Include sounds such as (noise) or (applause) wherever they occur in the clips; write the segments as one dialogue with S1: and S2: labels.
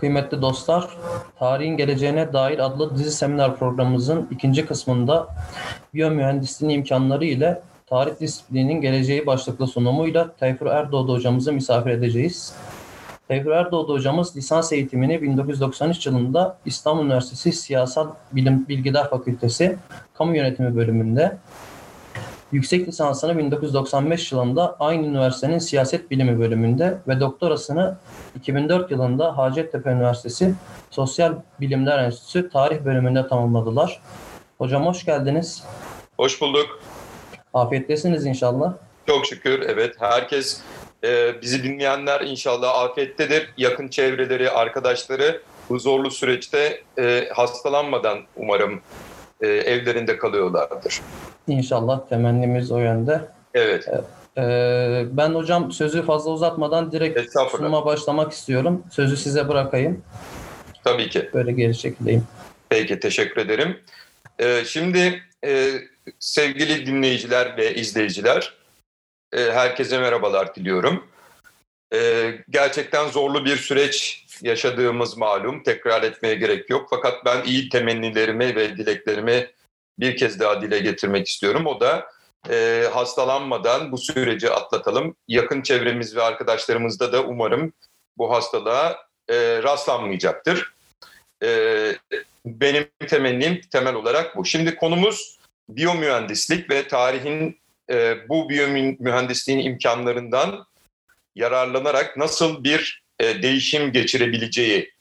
S1: kıymetli dostlar. Tarihin Geleceğine Dair adlı dizi seminer programımızın ikinci kısmında biyomühendisliğin imkanları ile tarih disiplininin geleceği başlıklı sunumuyla Tayfur Erdoğdu hocamızı misafir edeceğiz. Tayfur Erdoğdu hocamız lisans eğitimini 1993 yılında İstanbul Üniversitesi Siyasal Bilim Bilgiler Fakültesi Kamu Yönetimi bölümünde Yüksek lisansını 1995 yılında aynı üniversitenin siyaset bilimi bölümünde ve doktorasını 2004 yılında Hacettepe Üniversitesi Sosyal Bilimler Enstitüsü tarih bölümünde tamamladılar. Hocam hoş geldiniz.
S2: Hoş bulduk.
S1: Afiyettesiniz inşallah.
S2: Çok şükür evet. Herkes e, bizi dinleyenler inşallah afiyettedir. Yakın çevreleri, arkadaşları bu zorlu süreçte e, hastalanmadan umarım e, evlerinde kalıyorlardır.
S1: İnşallah temennimiz o yönde.
S2: Evet.
S1: Ee, ben hocam sözü fazla uzatmadan direkt sunuma başlamak istiyorum. Sözü size bırakayım.
S2: Tabii ki.
S1: Böyle geri çekileyim.
S2: Peki teşekkür ederim. Ee, şimdi e, sevgili dinleyiciler ve izleyiciler e, herkese merhabalar diliyorum. E, gerçekten zorlu bir süreç yaşadığımız malum. Tekrar etmeye gerek yok. Fakat ben iyi temennilerimi ve dileklerimi bir kez daha dile getirmek istiyorum. O da e, hastalanmadan bu süreci atlatalım. Yakın çevremiz ve arkadaşlarımızda da umarım bu hastalığa e, rastlanmayacaktır. E, benim temennim temel olarak bu. Şimdi konumuz biyomühendislik ve tarihin e, bu biyomühendisliğin imkanlarından yararlanarak nasıl bir e, değişim geçirebileceği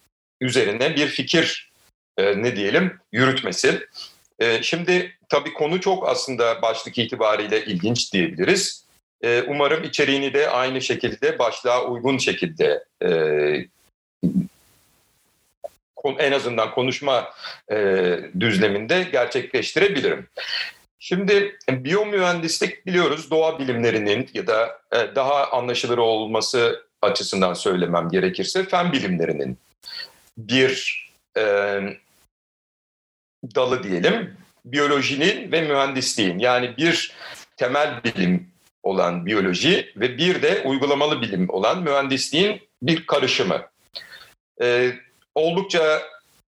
S2: üzerine bir fikir e, ne diyelim yürütmesi. E, şimdi tabii konu çok aslında başlık itibariyle ilginç diyebiliriz. Umarım içeriğini de aynı şekilde başlığa uygun şekilde en azından konuşma düzleminde gerçekleştirebilirim. Şimdi biyomühendislik biliyoruz doğa bilimlerinin ya da daha anlaşılır olması açısından söylemem gerekirse fen bilimlerinin bir e, dalı diyelim biyolojinin ve mühendisliğin yani bir temel bilim olan biyoloji ve bir de uygulamalı bilim olan mühendisliğin bir karışımı. Ee, oldukça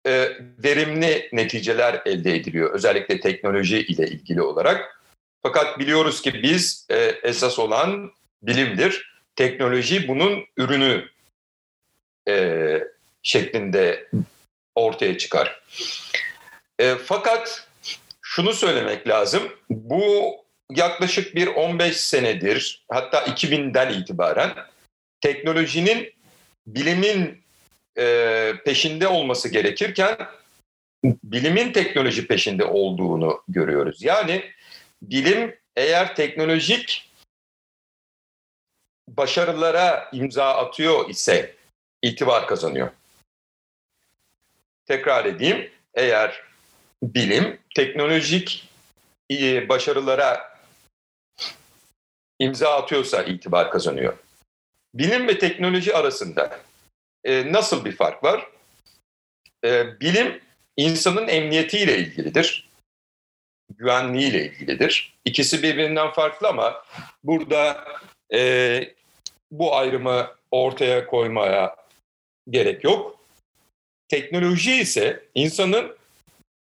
S2: e, verimli neticeler elde ediliyor özellikle teknoloji ile ilgili olarak. Fakat biliyoruz ki biz e, esas olan bilimdir. Teknoloji bunun ürünü e, şeklinde ortaya çıkar. E, fakat şunu söylemek lazım. Bu yaklaşık bir 15 senedir hatta 2000'den itibaren teknolojinin bilimin e, peşinde olması gerekirken bilimin teknoloji peşinde olduğunu görüyoruz. Yani bilim eğer teknolojik başarılara imza atıyor ise itibar kazanıyor. Tekrar edeyim. Eğer bilim teknolojik e, başarılara imza atıyorsa itibar kazanıyor. Bilim ve teknoloji arasında e, nasıl bir fark var? E, bilim insanın emniyetiyle ilgilidir, güvenliğiyle ilgilidir. İkisi birbirinden farklı ama burada e, bu ayrımı ortaya koymaya gerek yok. Teknoloji ise insanın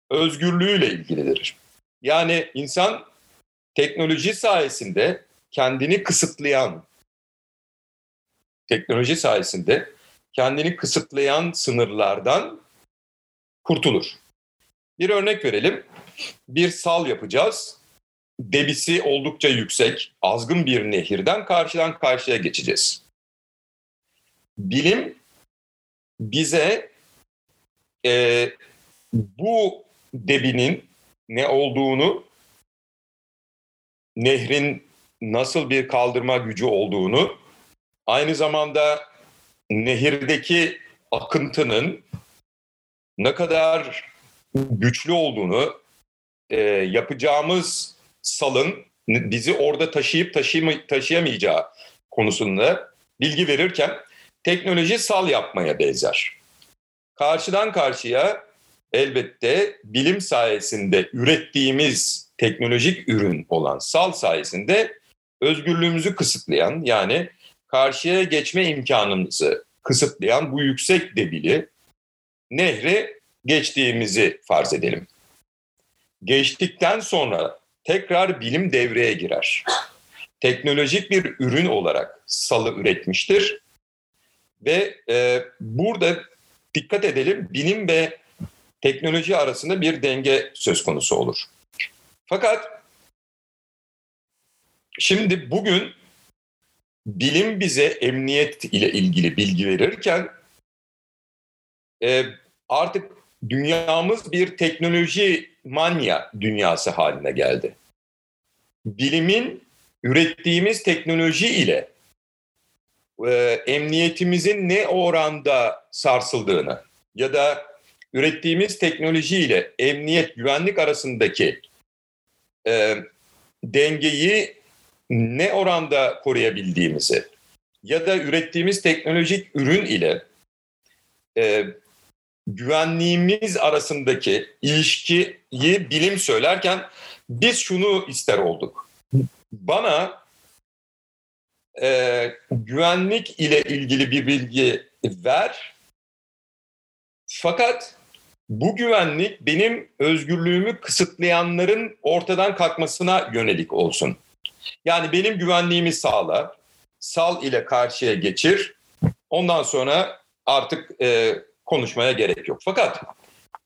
S2: özgürlüğüyle ilgilidir. Yani insan teknoloji sayesinde kendini kısıtlayan, teknoloji sayesinde kendini kısıtlayan sınırlardan kurtulur. Bir örnek verelim. Bir sal yapacağız. Debisi oldukça yüksek, azgın bir nehirden karşıdan karşıya geçeceğiz. Bilim bize e, bu debinin ne olduğunu, nehrin nasıl bir kaldırma gücü olduğunu, aynı zamanda nehirdeki akıntının ne kadar güçlü olduğunu, e, yapacağımız salın bizi orada taşıyıp taşıyma, taşıyamayacağı konusunda bilgi verirken teknoloji sal yapmaya benzer. Karşıdan karşıya elbette bilim sayesinde ürettiğimiz teknolojik ürün olan sal sayesinde özgürlüğümüzü kısıtlayan yani karşıya geçme imkanımızı kısıtlayan bu yüksek debili nehre geçtiğimizi farz edelim. Geçtikten sonra tekrar bilim devreye girer. Teknolojik bir ürün olarak salı üretmiştir. Ve e, burada dikkat edelim bilim ve teknoloji arasında bir denge söz konusu olur. Fakat şimdi bugün bilim bize emniyet ile ilgili bilgi verirken e, artık dünyamız bir teknoloji manya dünyası haline geldi. Bilimin ürettiğimiz teknoloji ile e, emniyetimizin ne oranda sarsıldığını ya da ürettiğimiz teknoloji ile emniyet, güvenlik arasındaki e, dengeyi ne oranda koruyabildiğimizi ya da ürettiğimiz teknolojik ürün ile e, güvenliğimiz arasındaki ilişkiyi bilim söylerken biz şunu ister olduk. Bana e, güvenlik ile ilgili bir bilgi ver. Fakat bu güvenlik benim özgürlüğümü kısıtlayanların ortadan kalkmasına yönelik olsun. Yani benim güvenliğimi sağla, sal ile karşıya geçir. Ondan sonra artık e, konuşmaya gerek yok. Fakat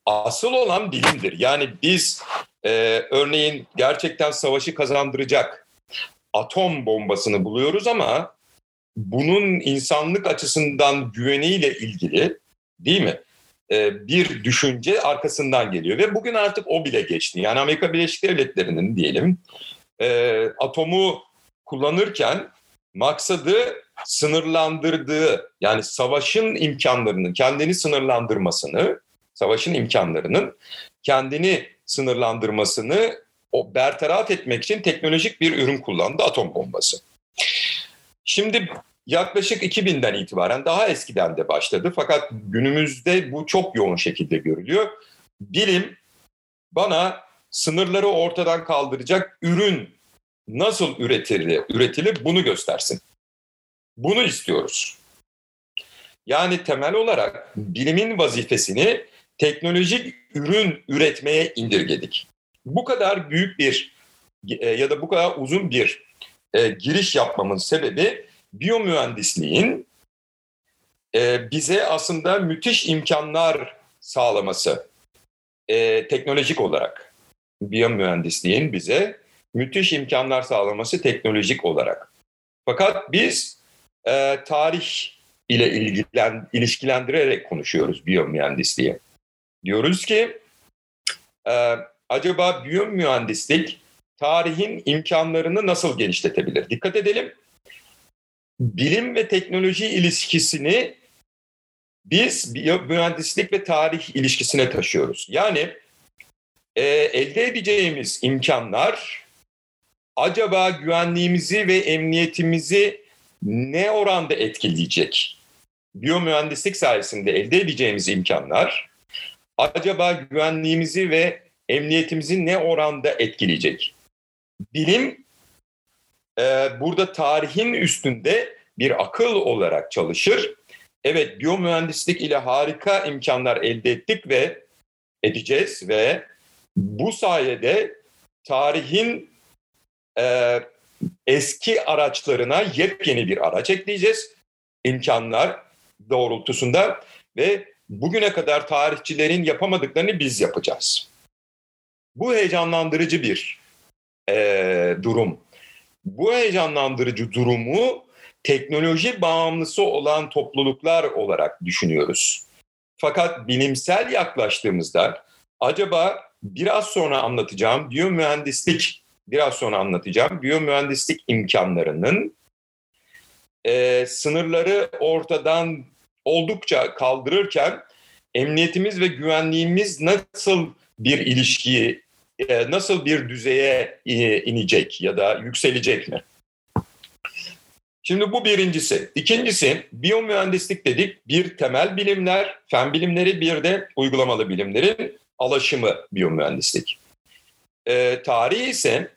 S2: asıl olan bilimdir. Yani biz e, örneğin gerçekten savaşı kazandıracak atom bombasını buluyoruz ama bunun insanlık açısından güveniyle ilgili değil mi? E, bir düşünce arkasından geliyor ve bugün artık o bile geçti. Yani Amerika Birleşik Devletleri'nin diyelim e, atomu kullanırken maksadı sınırlandırdığı yani savaşın imkanlarının kendini sınırlandırmasını, savaşın imkanlarının kendini sınırlandırmasını o bertaraf etmek için teknolojik bir ürün kullandı atom bombası. Şimdi yaklaşık 2000'den itibaren daha eskiden de başladı fakat günümüzde bu çok yoğun şekilde görülüyor. Bilim bana sınırları ortadan kaldıracak ürün nasıl üretilir, üretilir bunu göstersin. Bunu istiyoruz. Yani temel olarak bilimin vazifesini teknolojik ürün üretmeye indirgedik. Bu kadar büyük bir e, ya da bu kadar uzun bir e, giriş yapmamın sebebi biyomühendisliğin e, bize aslında müthiş imkanlar sağlaması e, teknolojik olarak. Biyomühendisliğin bize müthiş imkanlar sağlaması teknolojik olarak. Fakat biz e, tarih ile ilgilen, ilişkilendirerek konuşuyoruz biyomühendisliği. Diyoruz ki e, acaba biyomühendislik tarihin imkanlarını nasıl genişletebilir? Dikkat edelim. Bilim ve teknoloji ilişkisini biz mühendislik ve tarih ilişkisine taşıyoruz. Yani e, elde edeceğimiz imkanlar acaba güvenliğimizi ve emniyetimizi ne oranda etkileyecek? Biyomühendislik sayesinde elde edeceğimiz imkanlar acaba güvenliğimizi ve emniyetimizi ne oranda etkileyecek? Bilim e, burada tarihin üstünde bir akıl olarak çalışır. Evet biyomühendislik ile harika imkanlar elde ettik ve edeceğiz ve bu sayede tarihin e, eski araçlarına yepyeni bir araç ekleyeceğiz. imkanlar doğrultusunda ve bugüne kadar tarihçilerin yapamadıklarını biz yapacağız. Bu heyecanlandırıcı bir e, durum. Bu heyecanlandırıcı durumu teknoloji bağımlısı olan topluluklar olarak düşünüyoruz. Fakat bilimsel yaklaştığımızda acaba biraz sonra anlatacağım biyomühendislik biraz sonra anlatacağım. Biyomühendislik imkanlarının e, sınırları ortadan oldukça kaldırırken emniyetimiz ve güvenliğimiz nasıl bir ilişkiyi, e, nasıl bir düzeye e, inecek ya da yükselecek mi? Şimdi bu birincisi. İkincisi biyomühendislik dedik bir temel bilimler, fen bilimleri bir de uygulamalı bilimlerin alaşımı biyomühendislik. E, tarih ise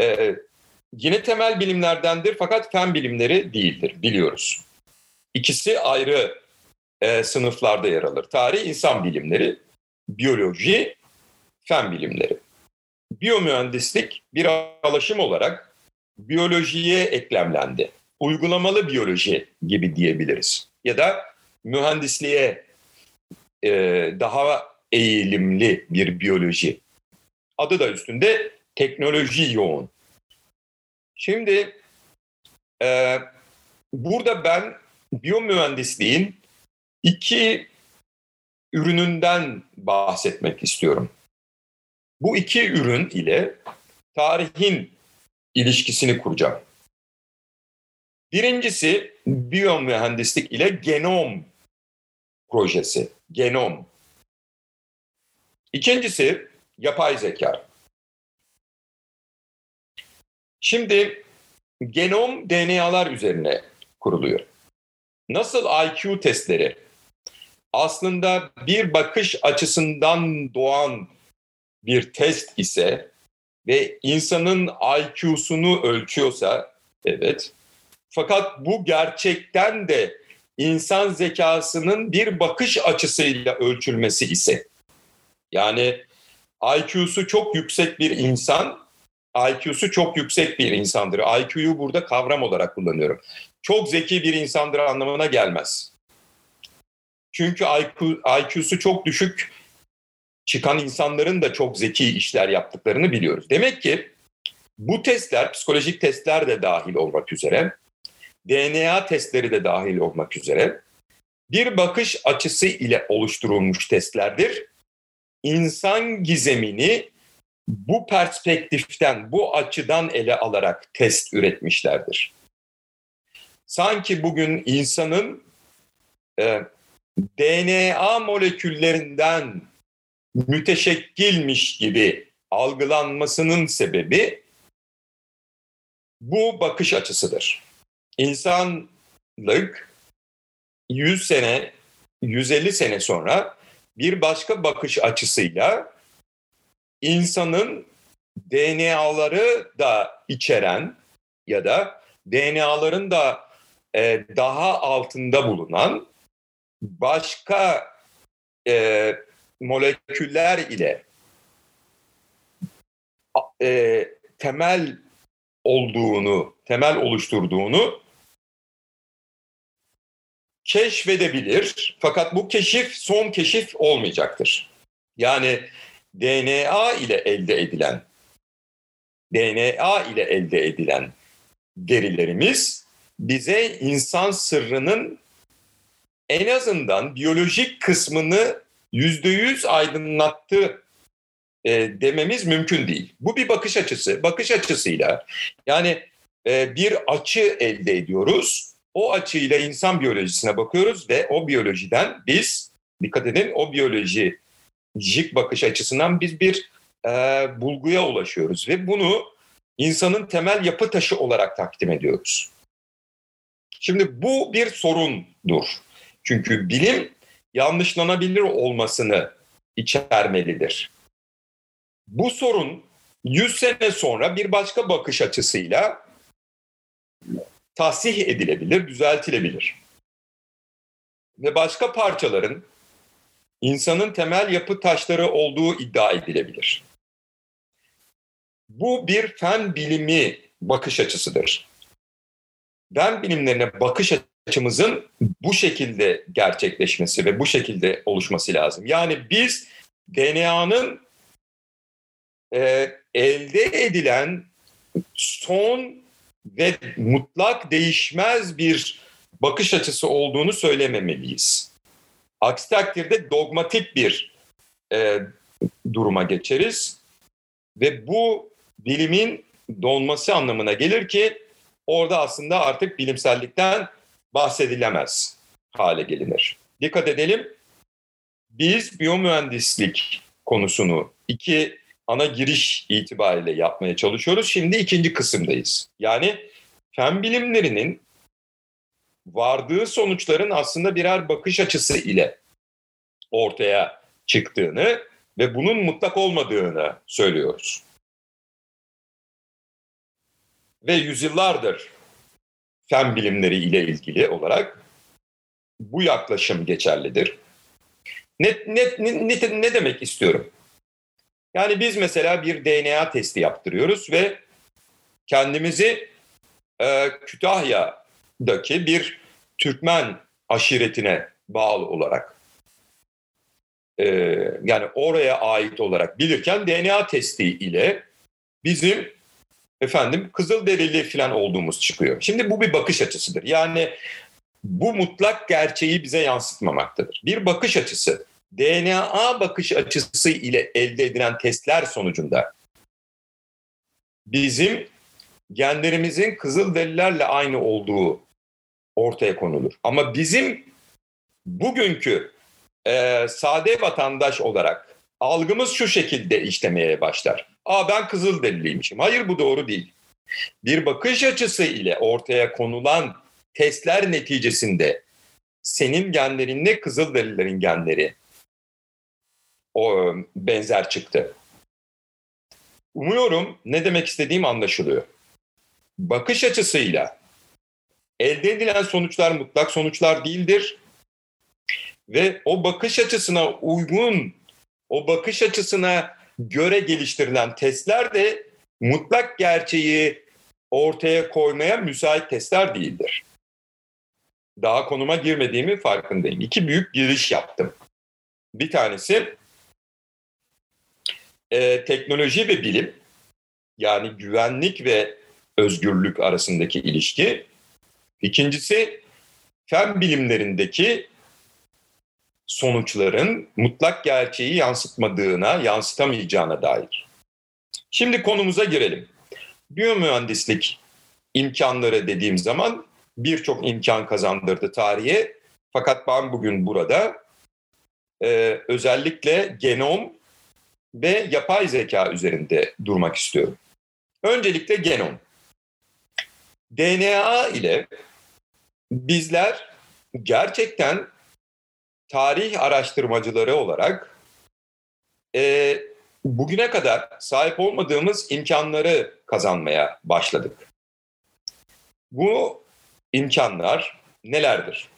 S2: e, yine temel bilimlerdendir fakat fen bilimleri değildir biliyoruz. İkisi ayrı e, sınıflarda yer alır. Tarih insan bilimleri, biyoloji, fen bilimleri. Biyomühendislik bir alaşım olarak biyolojiye eklemlendi. Uygulamalı biyoloji gibi diyebiliriz. Ya da mühendisliğe e, daha eğilimli bir biyoloji. Adı da üstünde teknoloji yoğun. Şimdi e, burada ben biyomühendisliğin iki ürününden bahsetmek istiyorum. Bu iki ürün ile tarihin ilişkisini kuracağım. Birincisi biyomühendislik ile genom projesi, genom. İkincisi yapay zeka. Şimdi genom DNA'lar üzerine kuruluyor. Nasıl IQ testleri aslında bir bakış açısından doğan bir test ise ve insanın IQ'sunu ölçüyorsa evet fakat bu gerçekten de insan zekasının bir bakış açısıyla ölçülmesi ise yani IQ'su çok yüksek bir insan IQ'su çok yüksek bir insandır. IQ'yu burada kavram olarak kullanıyorum. Çok zeki bir insandır anlamına gelmez. Çünkü IQ, IQ'su çok düşük çıkan insanların da çok zeki işler yaptıklarını biliyoruz. Demek ki bu testler, psikolojik testler de dahil olmak üzere, DNA testleri de dahil olmak üzere bir bakış açısı ile oluşturulmuş testlerdir. İnsan gizemini bu perspektiften, bu açıdan ele alarak test üretmişlerdir. Sanki bugün insanın e, DNA moleküllerinden müteşekkilmiş gibi algılanmasının sebebi bu bakış açısıdır. İnsanlık 100 sene, 150 sene sonra bir başka bakış açısıyla insanın DNA'ları da içeren ya da DNA'ların da e, daha altında bulunan başka e, moleküller ile e, temel olduğunu, temel oluşturduğunu keşfedebilir. Fakat bu keşif son keşif olmayacaktır. Yani DNA ile elde edilen DNA ile elde edilen verilerimiz bize insan sırrının en azından biyolojik kısmını yüzde yüz aydınlattı e, dememiz mümkün değil. Bu bir bakış açısı. Bakış açısıyla yani e, bir açı elde ediyoruz. O açıyla insan biyolojisine bakıyoruz ve o biyolojiden biz dikkat edin o biyolojik bakış açısından biz bir e, bulguya ulaşıyoruz ve bunu insanın temel yapı taşı olarak takdim ediyoruz. Şimdi bu bir sorundur. Çünkü bilim yanlışlanabilir olmasını içermelidir. Bu sorun 100 sene sonra bir başka bakış açısıyla tahsih edilebilir, düzeltilebilir. Ve başka parçaların insanın temel yapı taşları olduğu iddia edilebilir. Bu bir fen bilimi bakış açısıdır. Fen bilimlerine bakış açımızın bu şekilde gerçekleşmesi ve bu şekilde oluşması lazım. Yani biz DNA'nın e, elde edilen son ve mutlak değişmez bir bakış açısı olduğunu söylememeliyiz. Aksi takdirde dogmatik bir e, duruma geçeriz ve bu bilimin donması anlamına gelir ki orada aslında artık bilimsellikten bahsedilemez hale gelinir. Dikkat edelim, biz biyomühendislik konusunu iki ana giriş itibariyle yapmaya çalışıyoruz. Şimdi ikinci kısımdayız. Yani fen bilimlerinin vardığı sonuçların aslında birer bakış açısı ile ortaya çıktığını ve bunun mutlak olmadığını söylüyoruz. Ve yüzyıllardır fen bilimleri ile ilgili olarak bu yaklaşım geçerlidir. Ne, ne, ne, ne demek istiyorum? Yani biz mesela bir DNA testi yaptırıyoruz ve kendimizi e, Kütahya'daki bir Türkmen aşiretine bağlı olarak e, yani oraya ait olarak bilirken DNA testi ile bizim efendim Kızılderili falan olduğumuz çıkıyor. Şimdi bu bir bakış açısıdır. Yani bu mutlak gerçeği bize yansıtmamaktadır. Bir bakış açısı DNA bakış açısı ile elde edilen testler sonucunda bizim genlerimizin Kızılderililerle aynı olduğu ortaya konulur. Ama bizim bugünkü e, sade vatandaş olarak algımız şu şekilde işlemeye başlar. Aa ben Kızılderiliymişim. Hayır bu doğru değil. Bir bakış açısı ile ortaya konulan testler neticesinde senin genlerinle Kızılderililerin genleri o benzer çıktı. Umuyorum ne demek istediğim anlaşılıyor. Bakış açısıyla elde edilen sonuçlar mutlak sonuçlar değildir. Ve o bakış açısına uygun, o bakış açısına göre geliştirilen testler de mutlak gerçeği ortaya koymaya müsait testler değildir. Daha konuma girmediğimi farkındayım. İki büyük giriş yaptım. Bir tanesi e, teknoloji ve bilim yani güvenlik ve özgürlük arasındaki ilişki. İkincisi fen bilimlerindeki sonuçların mutlak gerçeği yansıtmadığına, yansıtamayacağına dair. Şimdi konumuza girelim. Biyomühendislik imkanları dediğim zaman birçok imkan kazandırdı tarihe. Fakat ben bugün burada e, özellikle genom ve yapay zeka üzerinde durmak istiyorum. Öncelikle genom. DNA ile bizler gerçekten tarih araştırmacıları olarak e, bugüne kadar sahip olmadığımız imkanları kazanmaya başladık. Bu imkanlar nelerdir?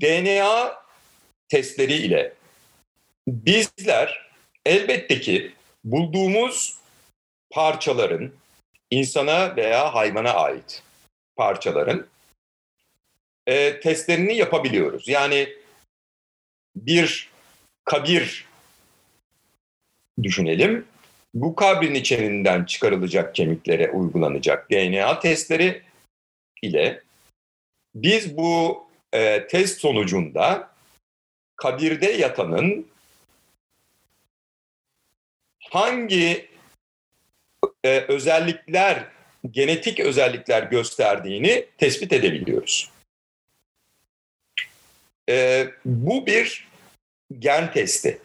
S2: DNA testleri ile bizler elbette ki bulduğumuz parçaların insana veya hayvana ait parçaların e, testlerini yapabiliyoruz. Yani bir kabir düşünelim. Bu kabrin içeriğinden çıkarılacak kemiklere uygulanacak DNA testleri ile biz bu e, test sonucunda kabirde yatanın hangi e, özellikler, genetik özellikler gösterdiğini tespit edebiliyoruz. E, bu bir gen testi.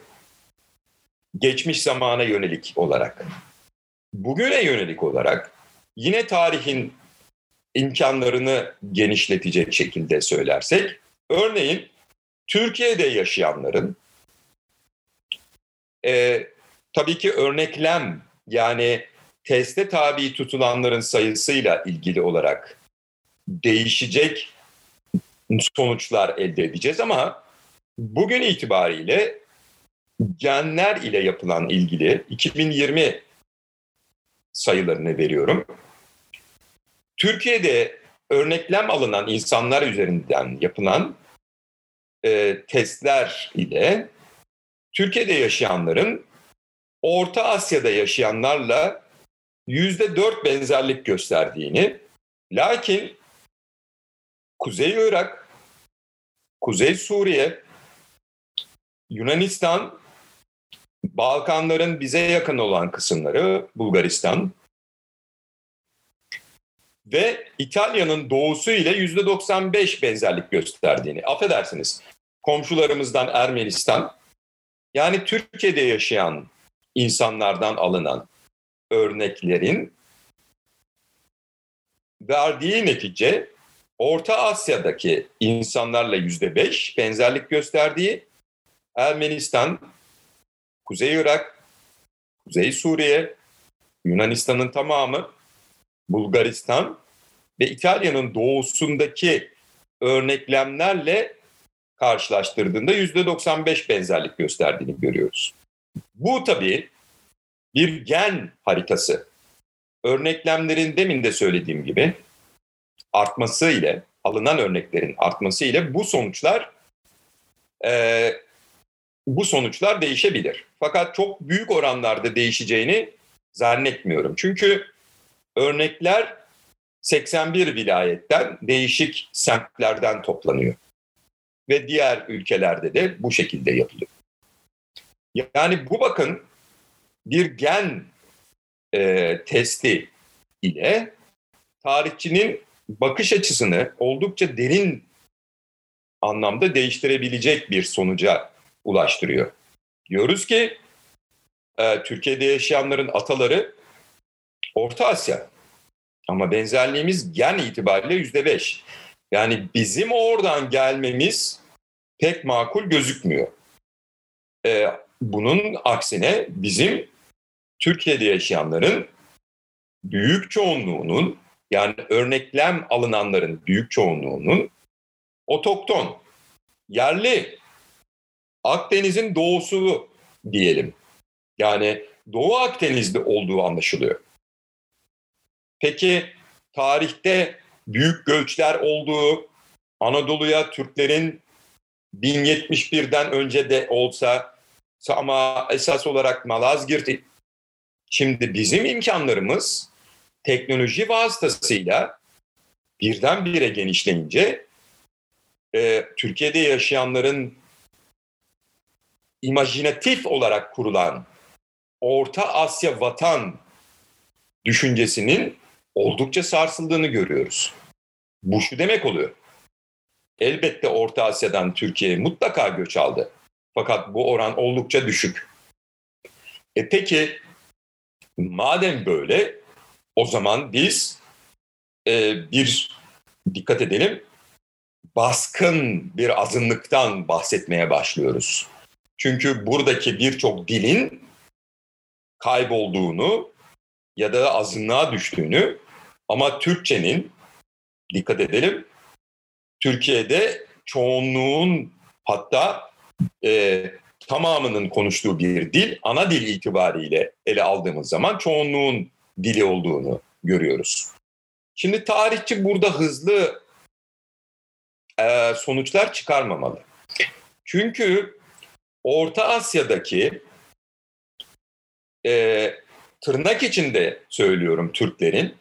S2: Geçmiş zamana yönelik olarak. Bugüne yönelik olarak yine tarihin imkanlarını genişletecek şekilde söylersek, örneğin Türkiye'de yaşayanların e, tabii ki örneklem yani teste tabi tutulanların sayısıyla ilgili olarak değişecek sonuçlar elde edeceğiz ama bugün itibariyle genler ile yapılan ilgili 2020 sayılarını veriyorum. Türkiye'de örneklem alınan insanlar üzerinden yapılan e, testler ile Türkiye'de yaşayanların Orta Asya'da yaşayanlarla yüzde dört benzerlik gösterdiğini, lakin Kuzey Irak, Kuzey Suriye, Yunanistan, Balkanların bize yakın olan kısımları, Bulgaristan ve İtalya'nın doğusu ile yüzde 95 benzerlik gösterdiğini. Affedersiniz, komşularımızdan Ermenistan, yani Türkiye'de yaşayan insanlardan alınan örneklerin verdiği netice Orta Asya'daki insanlarla yüzde beş benzerlik gösterdiği Ermenistan, Kuzey Irak, Kuzey Suriye, Yunanistan'ın tamamı, Bulgaristan ve İtalya'nın doğusundaki örneklemlerle karşılaştırdığında %95 benzerlik gösterdiğini görüyoruz. Bu tabii bir gen haritası. Örneklemlerin demin de söylediğim gibi artması ile alınan örneklerin artması ile bu sonuçlar e, bu sonuçlar değişebilir. Fakat çok büyük oranlarda değişeceğini zannetmiyorum. Çünkü örnekler 81 vilayetten değişik semtlerden toplanıyor. Ve diğer ülkelerde de bu şekilde yapılıyor. Yani bu bakın bir gen e, testi ile tarihçinin bakış açısını oldukça derin anlamda değiştirebilecek bir sonuca ulaştırıyor. Diyoruz ki e, Türkiye'de yaşayanların ataları Orta Asya. Ama benzerliğimiz gen itibariyle yüzde beş. Yani bizim oradan gelmemiz pek makul gözükmüyor. E, bunun aksine bizim Türkiye'de yaşayanların büyük çoğunluğunun yani örneklem alınanların büyük çoğunluğunun otokton, yerli, Akdeniz'in doğusu diyelim. Yani Doğu Akdeniz'de olduğu anlaşılıyor. Peki tarihte büyük göçler olduğu, Anadolu'ya Türklerin 1071'den önce de olsa ama esas olarak Malazgirt şimdi bizim imkanlarımız teknoloji vasıtasıyla birdenbire genişleyince e, Türkiye'de yaşayanların imajinatif olarak kurulan Orta Asya vatan düşüncesinin oldukça sarsıldığını görüyoruz. Bu şu demek oluyor. Elbette Orta Asya'dan Türkiye'ye mutlaka göç aldı. Fakat bu oran oldukça düşük. E peki madem böyle o zaman biz e, bir dikkat edelim baskın bir azınlıktan bahsetmeye başlıyoruz. Çünkü buradaki birçok dilin kaybolduğunu ya da azınlığa düştüğünü ama Türkçenin dikkat edelim Türkiye'de çoğunluğun hatta e, tamamının konuştuğu bir dil ana dil itibariyle ele aldığımız zaman çoğunluğun dili olduğunu görüyoruz. Şimdi tarihçi burada hızlı e, sonuçlar çıkarmamalı. Çünkü Orta Asya'daki e, tırnak içinde söylüyorum Türklerin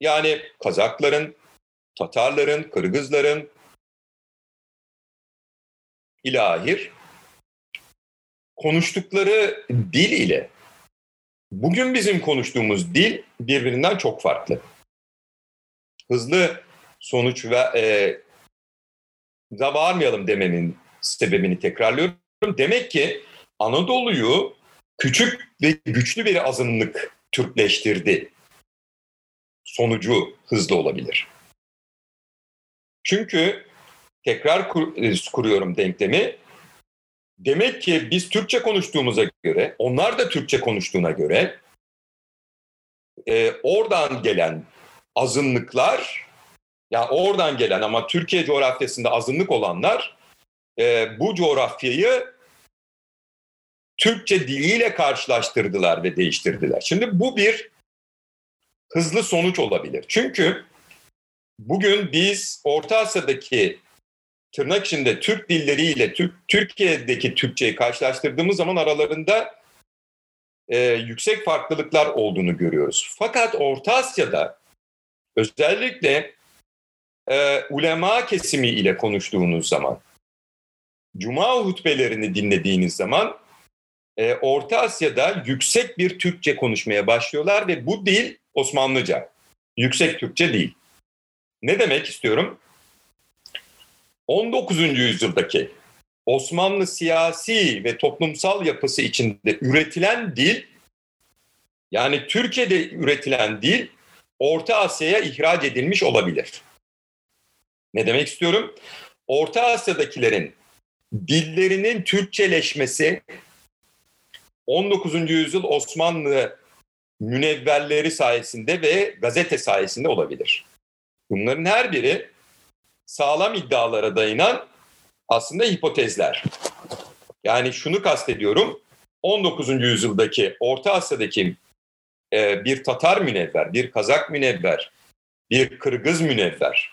S2: yani Kazakların, Tatarların, Kırgızların ilahir konuştukları dil ile bugün bizim konuştuğumuz dil birbirinden çok farklı. Hızlı sonuç ve e, da varmayalım dememin sebebini tekrarlıyorum. Demek ki Anadolu'yu küçük ve güçlü bir azınlık Türkleştirdi. Sonucu hızlı olabilir. Çünkü tekrar kur, e, kuruyorum denklemi. Demek ki biz Türkçe konuştuğumuza göre, onlar da Türkçe konuştuğuna göre e, oradan gelen azınlıklar, ya yani oradan gelen ama Türkiye coğrafyasında azınlık olanlar e, bu coğrafyayı Türkçe diliyle karşılaştırdılar ve değiştirdiler. Şimdi bu bir hızlı sonuç olabilir. Çünkü bugün biz Orta Asya'daki tırnak içinde Türk dilleriyle Türk, Türkiye'deki Türkçeyi karşılaştırdığımız zaman aralarında e, yüksek farklılıklar olduğunu görüyoruz. Fakat Orta Asya'da özellikle e, ulema kesimi ile konuştuğunuz zaman, Cuma hutbelerini dinlediğiniz zaman e, Orta Asya'da yüksek bir Türkçe konuşmaya başlıyorlar ve bu dil Osmanlıca. Yüksek Türkçe değil. Ne demek istiyorum? 19. yüzyıldaki Osmanlı siyasi ve toplumsal yapısı içinde üretilen dil yani Türkiye'de üretilen dil Orta Asya'ya ihraç edilmiş olabilir. Ne demek istiyorum? Orta Asya'dakilerin dillerinin Türkçeleşmesi 19. yüzyıl Osmanlı münevverleri sayesinde ve gazete sayesinde olabilir. Bunların her biri sağlam iddialara dayanan aslında hipotezler. Yani şunu kastediyorum. 19. yüzyıldaki Orta Asya'daki e, bir Tatar münevver, bir Kazak münevver, bir Kırgız münevver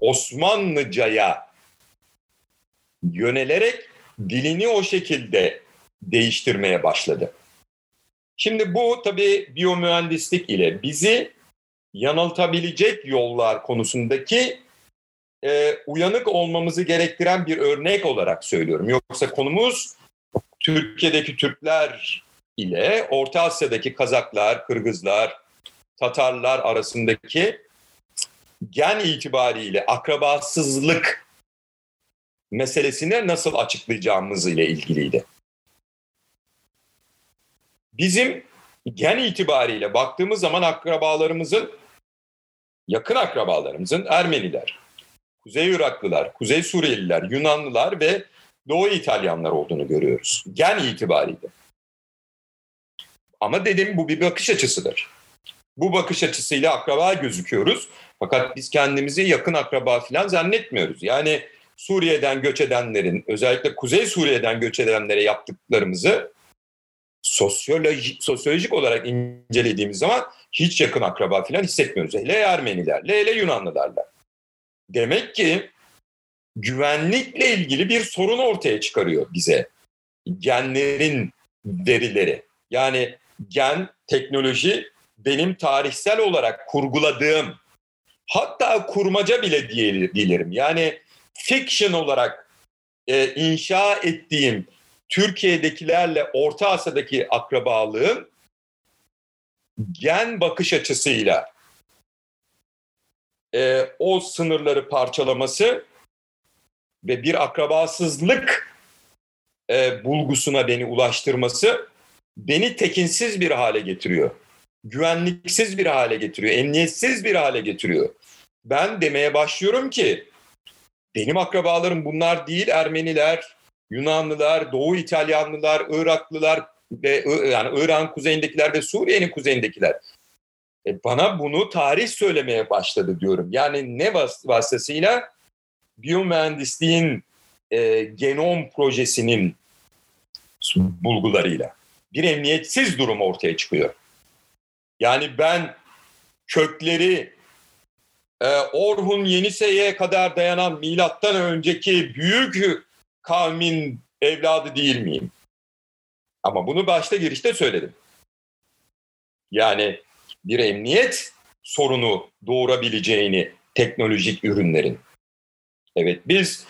S2: Osmanlıcaya yönelerek dilini o şekilde değiştirmeye başladı. Şimdi bu tabii biyomühendislik ile bizi yanıltabilecek yollar konusundaki e, uyanık olmamızı gerektiren bir örnek olarak söylüyorum. Yoksa konumuz Türkiye'deki Türkler ile Orta Asya'daki Kazaklar, Kırgızlar, Tatarlar arasındaki gen itibariyle akrabasızlık meselesini nasıl açıklayacağımız ile ilgiliydi. Bizim gen itibariyle baktığımız zaman akrabalarımızın, yakın akrabalarımızın Ermeniler, Kuzey Iraklılar, Kuzey Suriyeliler, Yunanlılar ve Doğu İtalyanlar olduğunu görüyoruz. Gen itibariyle. Ama dedim bu bir bakış açısıdır. Bu bakış açısıyla akraba gözüküyoruz. Fakat biz kendimizi yakın akraba falan zannetmiyoruz. Yani Suriye'den göç edenlerin, özellikle Kuzey Suriye'den göç edenlere yaptıklarımızı sosyolojik, sosyolojik olarak incelediğimiz zaman hiç yakın akraba falan hissetmiyoruz. Hele Ermenilerle, hele Yunanlılarla. Demek ki güvenlikle ilgili bir sorun ortaya çıkarıyor bize. Genlerin verileri. Yani gen, teknoloji benim tarihsel olarak kurguladığım, hatta kurmaca bile diyebilirim. Yani fiction olarak e, inşa ettiğim Türkiye'dekilerle Orta Asya'daki akrabalığın gen bakış açısıyla e, o sınırları parçalaması ve bir akrabasızlık e, bulgusuna beni ulaştırması beni tekinsiz bir hale getiriyor. Güvenliksiz bir hale getiriyor, emniyetsiz bir hale getiriyor. Ben demeye başlıyorum ki benim akrabalarım bunlar değil Ermeniler, Yunanlılar, Doğu İtalyanlılar, Iraklılar ve yani İran kuzeyindekiler ve Suriye'nin kuzeyindekiler. E bana bunu tarih söylemeye başladı diyorum. Yani ne vas vasıtasıyla biyomühendisliğin e, genom projesinin bulgularıyla bir emniyetsiz durum ortaya çıkıyor. Yani ben kökleri e, Orhun Yenise'ye kadar dayanan milattan önceki büyük kavmin evladı değil miyim? Ama bunu başta girişte söyledim. Yani bir emniyet sorunu doğurabileceğini teknolojik ürünlerin. Evet biz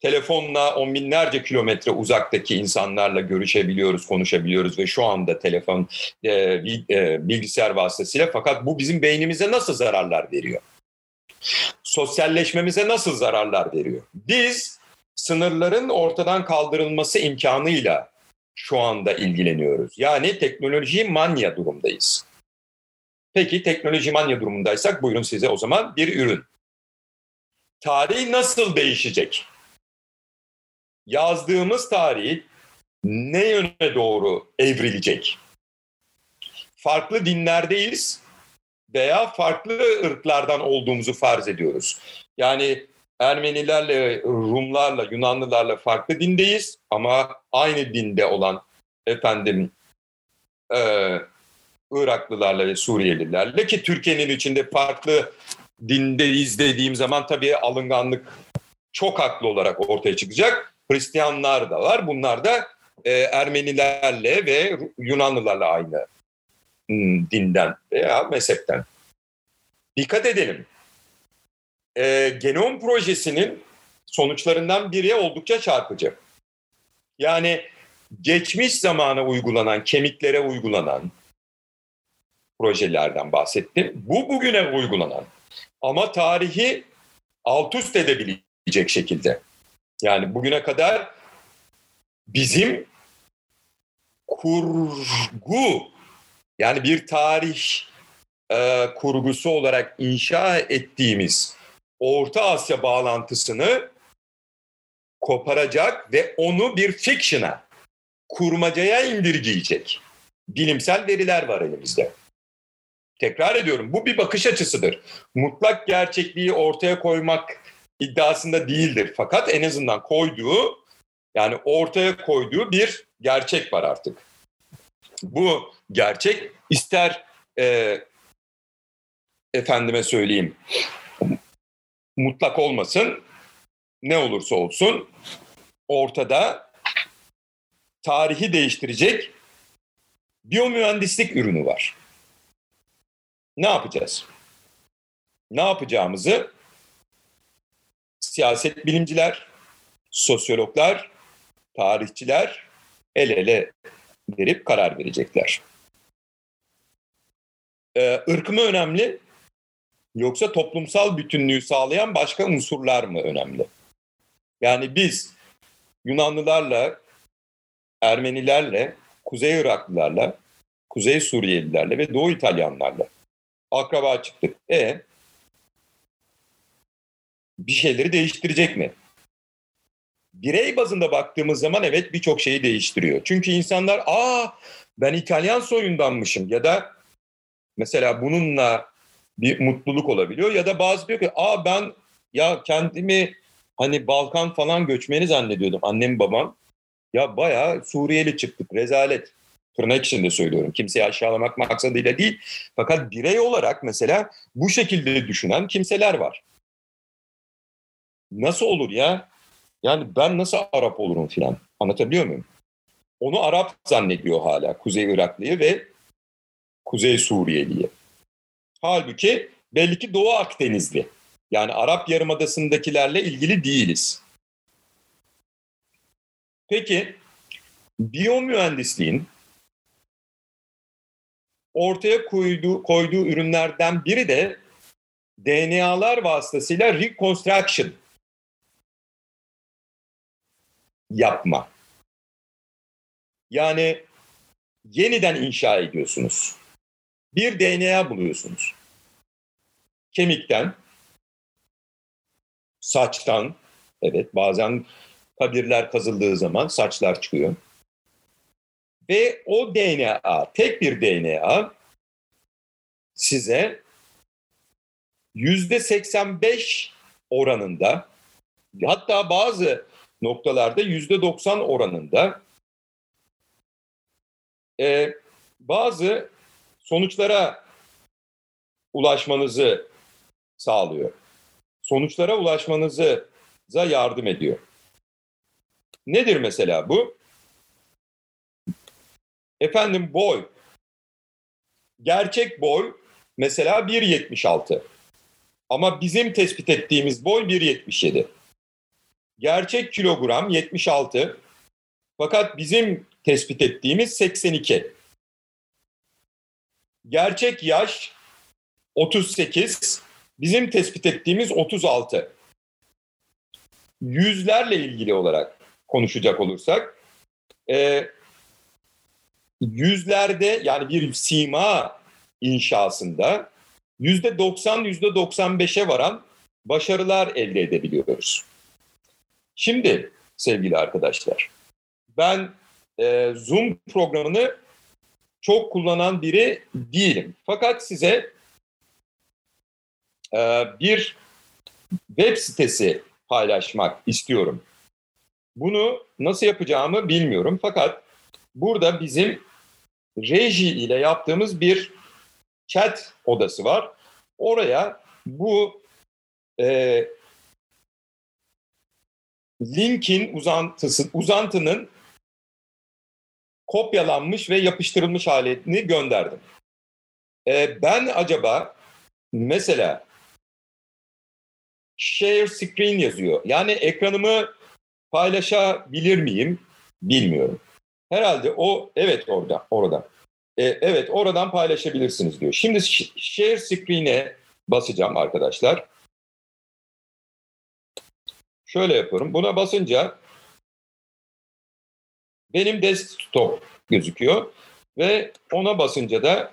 S2: telefonla on binlerce kilometre uzaktaki insanlarla görüşebiliyoruz, konuşabiliyoruz ve şu anda telefon, e, e, bilgisayar vasıtasıyla fakat bu bizim beynimize nasıl zararlar veriyor? Sosyalleşmemize nasıl zararlar veriyor? Biz sınırların ortadan kaldırılması imkanıyla şu anda ilgileniyoruz. Yani teknoloji manya durumdayız. Peki teknoloji manya durumundaysak buyurun size o zaman bir ürün. Tarih nasıl değişecek? Yazdığımız tarih ne yöne doğru evrilecek? Farklı dinlerdeyiz veya farklı ırklardan olduğumuzu farz ediyoruz. Yani Ermenilerle, Rumlarla, Yunanlılarla farklı dindeyiz ama aynı dinde olan efendim e, Iraklılarla ve Suriyelilerle ki Türkiye'nin içinde farklı dindeyiz dediğim zaman tabii alınganlık çok haklı olarak ortaya çıkacak. Hristiyanlar da var. Bunlar da e, Ermenilerle ve Yunanlılarla aynı hmm, dinden veya mezhepten. Dikkat edelim e, genom projesinin sonuçlarından biri oldukça çarpıcı. Yani geçmiş zamana uygulanan, kemiklere uygulanan projelerden bahsettim. Bu bugüne uygulanan ama tarihi alt üst edebilecek şekilde. Yani bugüne kadar bizim kurgu yani bir tarih e, kurgusu olarak inşa ettiğimiz Orta Asya bağlantısını koparacak ve onu bir fiction'a, kurmacaya indirgeyecek bilimsel veriler var elimizde. Tekrar ediyorum bu bir bakış açısıdır. Mutlak gerçekliği ortaya koymak iddiasında değildir. Fakat en azından koyduğu yani ortaya koyduğu bir gerçek var artık. Bu gerçek ister e, efendime söyleyeyim mutlak olmasın ne olursa olsun ortada tarihi değiştirecek biyomühendislik ürünü var. Ne yapacağız? Ne yapacağımızı siyaset bilimciler, sosyologlar, tarihçiler el ele verip karar verecekler. Ee, ırk mı önemli yoksa toplumsal bütünlüğü sağlayan başka unsurlar mı önemli? Yani biz Yunanlılarla, Ermenilerle, Kuzey Iraklılarla, Kuzey Suriyelilerle ve Doğu İtalyanlarla akraba çıktık. E bir şeyleri değiştirecek mi? Birey bazında baktığımız zaman evet birçok şeyi değiştiriyor. Çünkü insanlar aa ben İtalyan soyundanmışım ya da mesela bununla bir mutluluk olabiliyor ya da bazı diyor ki aa ben ya kendimi hani Balkan falan göçmeni zannediyordum annem babam. Ya bayağı Suriyeli çıktık rezalet. Tırnak içinde söylüyorum. Kimseyi aşağılamak maksadıyla değil. Fakat birey olarak mesela bu şekilde düşünen kimseler var. Nasıl olur ya? Yani ben nasıl Arap olurum filan. Anlatabiliyor muyum? Onu Arap zannediyor hala Kuzey Iraklıyı ve Kuzey Suriyeliyi. Halbuki belli ki Doğu Akdenizli. Yani Arap Yarımadası'ndakilerle ilgili değiliz. Peki biyomühendisliğin ortaya koyduğu, koyduğu ürünlerden biri de DNA'lar vasıtasıyla reconstruction yapma. Yani yeniden inşa ediyorsunuz. Bir DNA buluyorsunuz. Kemikten, saçtan, evet bazen kabirler kazıldığı zaman saçlar çıkıyor. Ve o DNA, tek bir DNA size yüzde 85 oranında hatta bazı noktalarda yüzde 90 oranında e, bazı sonuçlara ulaşmanızı sağlıyor. Sonuçlara ulaşmanıza yardım ediyor. Nedir mesela bu? Efendim boy. Gerçek boy mesela 1.76. Ama bizim tespit ettiğimiz boy 1.77. Gerçek kilogram 76. Fakat bizim tespit ettiğimiz 82. Gerçek yaş 38. Bizim tespit ettiğimiz 36. Yüzlerle ilgili olarak konuşacak olursak e, yüzlerde yani bir sima inşasında yüzde 90 yüzde 95'e varan başarılar elde edebiliyoruz. Şimdi sevgili arkadaşlar ben e, Zoom programını çok kullanan biri değilim. Fakat size e, bir web sitesi paylaşmak istiyorum. Bunu nasıl yapacağımı bilmiyorum. Fakat burada bizim reji ile yaptığımız bir chat odası var. Oraya bu e, linkin uzantısı, uzantının kopyalanmış ve yapıştırılmış halini gönderdim. E, ben acaba mesela share screen yazıyor. Yani ekranımı paylaşabilir miyim bilmiyorum. Herhalde o evet orada orada. E, evet oradan paylaşabilirsiniz diyor. Şimdi share screen'e basacağım arkadaşlar. Şöyle yapıyorum. Buna basınca benim desktop gözüküyor ve ona basınca da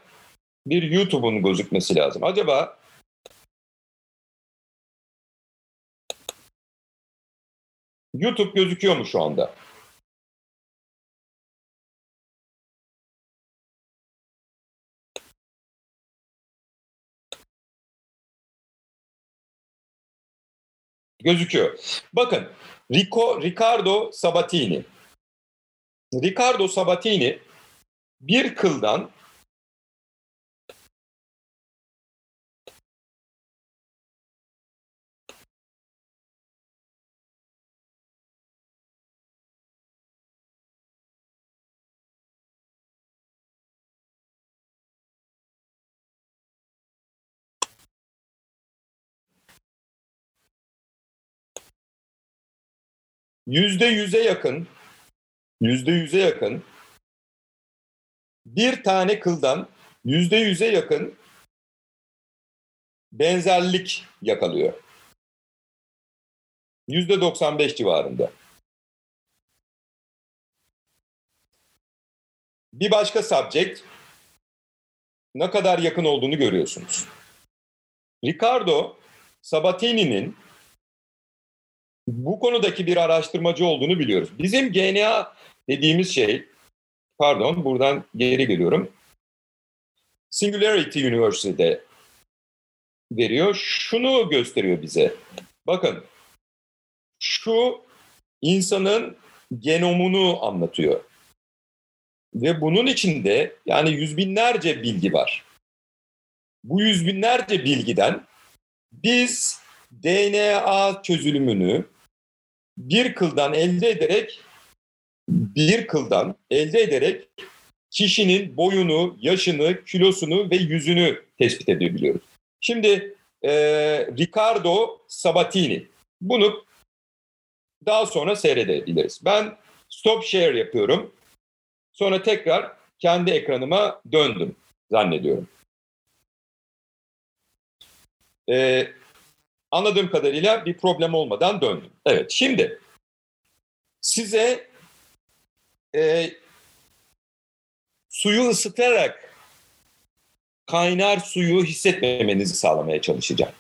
S2: bir YouTube'un gözükmesi lazım. Acaba YouTube gözüküyor mu şu anda? Gözüküyor. Bakın Rico, Ricardo Sabatini Ricardo Sabatini bir kıldan yüzde yüze yakın yüzde yüze yakın bir tane kıldan yüzde yüze yakın benzerlik yakalıyor. Yüzde 95 civarında. Bir başka subject ne kadar yakın olduğunu görüyorsunuz. Ricardo Sabatini'nin bu konudaki bir araştırmacı olduğunu biliyoruz. Bizim GNA dediğimiz şey, pardon buradan geri geliyorum. Singularity University'de veriyor. Şunu gösteriyor bize. Bakın şu insanın genomunu anlatıyor. Ve bunun içinde yani yüz binlerce bilgi var. Bu yüz binlerce bilgiden biz DNA çözülümünü bir kıldan elde ederek bir kıldan elde ederek kişinin boyunu, yaşını, kilosunu ve yüzünü tespit edebiliyoruz. Şimdi e, Ricardo Sabatini bunu daha sonra seyredebiliriz. Ben stop share yapıyorum. Sonra tekrar kendi ekranıma döndüm zannediyorum. Ee, anladığım kadarıyla bir problem olmadan döndüm. Evet şimdi size e, suyu ısıtarak kaynar suyu hissetmemenizi sağlamaya çalışacağım.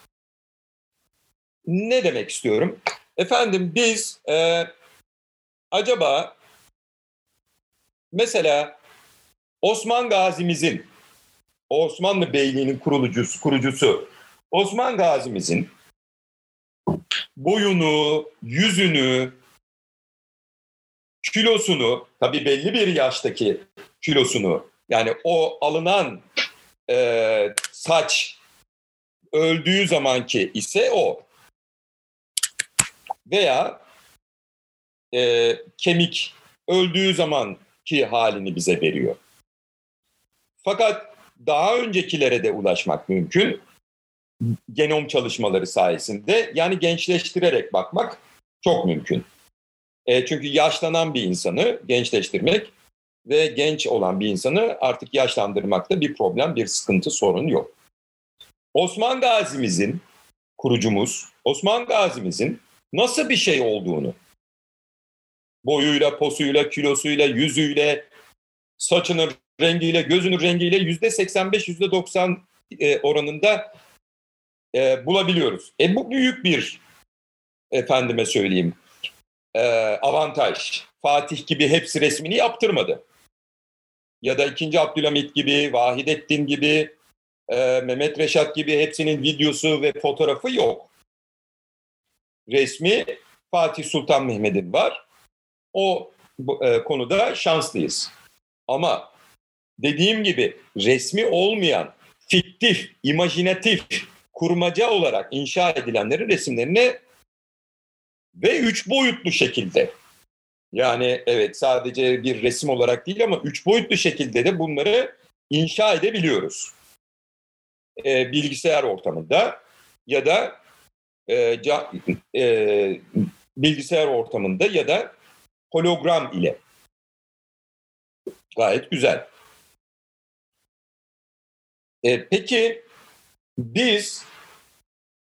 S2: Ne demek istiyorum? Efendim biz e, acaba mesela Osman Gazi'mizin Osmanlı Beyliği'nin kurulucusu, kurucusu Osman Gazi'mizin boyunu, yüzünü, kilosunu, tabii belli bir yaştaki kilosunu, yani o alınan e, saç öldüğü zamanki ise o. Veya e, kemik öldüğü zamanki halini bize veriyor. Fakat daha öncekilere de ulaşmak mümkün. Genom çalışmaları sayesinde yani gençleştirerek bakmak çok mümkün. E, çünkü yaşlanan bir insanı gençleştirmek ve genç olan bir insanı artık yaşlandırmakta bir problem, bir sıkıntı, sorun yok. Osman Gazi'mizin, kurucumuz, Osman Gazi'mizin nasıl bir şey olduğunu, boyuyla, posuyla, kilosuyla, yüzüyle, saçının rengiyle, gözünün rengiyle yüzde 85, yüzde 90 e, oranında e, bulabiliyoruz. E bu büyük bir, efendime söyleyeyim, e, avantaj. Fatih gibi hepsi resmini yaptırmadı ya da 2. Abdülhamit gibi, Vahidettin gibi, e, Mehmet Reşat gibi hepsinin videosu ve fotoğrafı yok. Resmi Fatih Sultan Mehmet'in var. O e, konuda şanslıyız. Ama dediğim gibi resmi olmayan, fiktif, imajinatif, kurmaca olarak inşa edilenlerin resimlerini ve üç boyutlu şekilde yani evet sadece bir resim olarak değil ama üç boyutlu şekilde de bunları inşa edebiliyoruz. E, bilgisayar ortamında ya da e, ca, e, bilgisayar ortamında ya da hologram ile. Gayet güzel. E, peki biz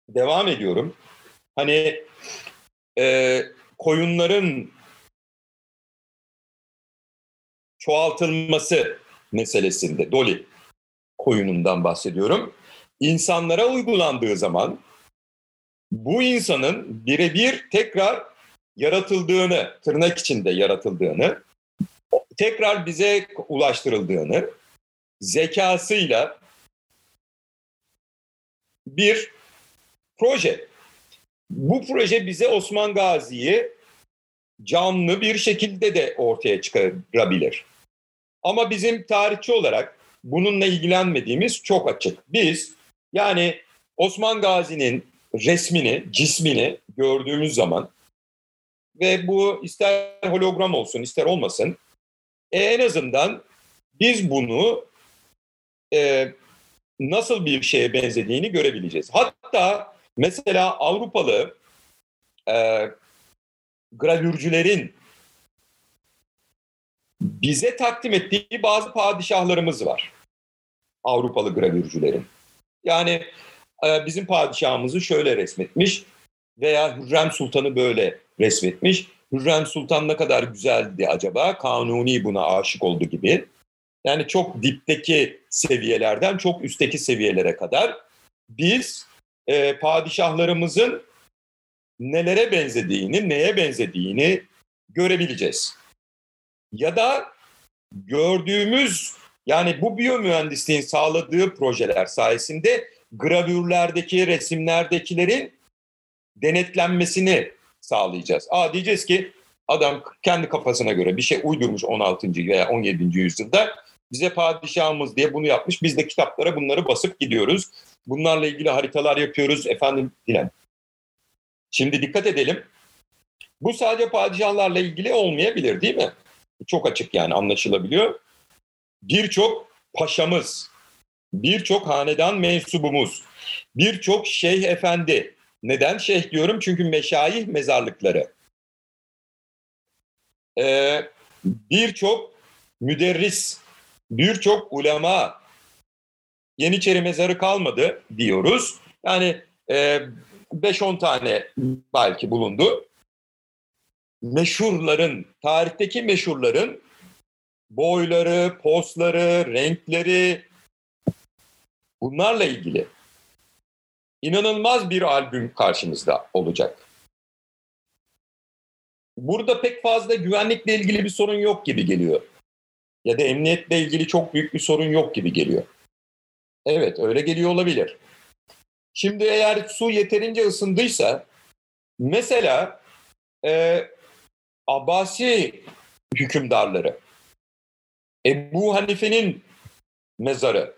S2: devam ediyorum. Hani e, koyunların çoğaltılması meselesinde Dolly koyunundan bahsediyorum. İnsanlara uygulandığı zaman bu insanın birebir tekrar yaratıldığını, tırnak içinde yaratıldığını, tekrar bize ulaştırıldığını, zekasıyla bir proje. bu proje bize Osman Gazi'yi canlı bir şekilde de ortaya çıkarabilir. Ama bizim tarihçi olarak bununla ilgilenmediğimiz çok açık. Biz yani Osman Gazi'nin resmini, cismini gördüğümüz zaman ve bu ister hologram olsun ister olmasın e, en azından biz bunu e, nasıl bir şeye benzediğini görebileceğiz. Hatta mesela Avrupalı e, gravürcülerin bize takdim ettiği bazı padişahlarımız var. Avrupalı gravürcülerin. Yani e, bizim padişahımızı şöyle resmetmiş veya Hürrem Sultan'ı böyle resmetmiş. Hürrem Sultan ne kadar güzeldi acaba? Kanuni buna aşık oldu gibi. Yani çok dipteki seviyelerden çok üstteki seviyelere kadar biz e, padişahlarımızın nelere benzediğini, neye benzediğini görebileceğiz. Ya da gördüğümüz yani bu biyomühendisliğin sağladığı projeler sayesinde gravürlerdeki, resimlerdekilerin denetlenmesini sağlayacağız. Aa diyeceğiz ki adam kendi kafasına göre bir şey uydurmuş 16. veya 17. yüzyılda bize padişahımız diye bunu yapmış. Biz de kitaplara bunları basıp gidiyoruz. Bunlarla ilgili haritalar yapıyoruz efendim filan. Şimdi dikkat edelim. Bu sadece padişahlarla ilgili olmayabilir değil mi? Çok açık yani anlaşılabiliyor. Birçok paşamız, birçok hanedan mensubumuz, birçok şeyh efendi. Neden şeyh diyorum? Çünkü meşayih mezarlıkları. Ee, birçok müderris, birçok ulema, Yeniçeri mezarı kalmadı diyoruz. Yani e, 5-10 tane belki bulundu. Meşhurların, tarihteki meşhurların boyları, postları, renkleri bunlarla ilgili inanılmaz bir albüm karşımızda olacak. Burada pek fazla güvenlikle ilgili bir sorun yok gibi geliyor. Ya da emniyetle ilgili çok büyük bir sorun yok gibi geliyor. Evet öyle geliyor olabilir. Şimdi eğer su yeterince ısındıysa mesela e, Abbasi hükümdarları Ebu Hanife'nin mezarı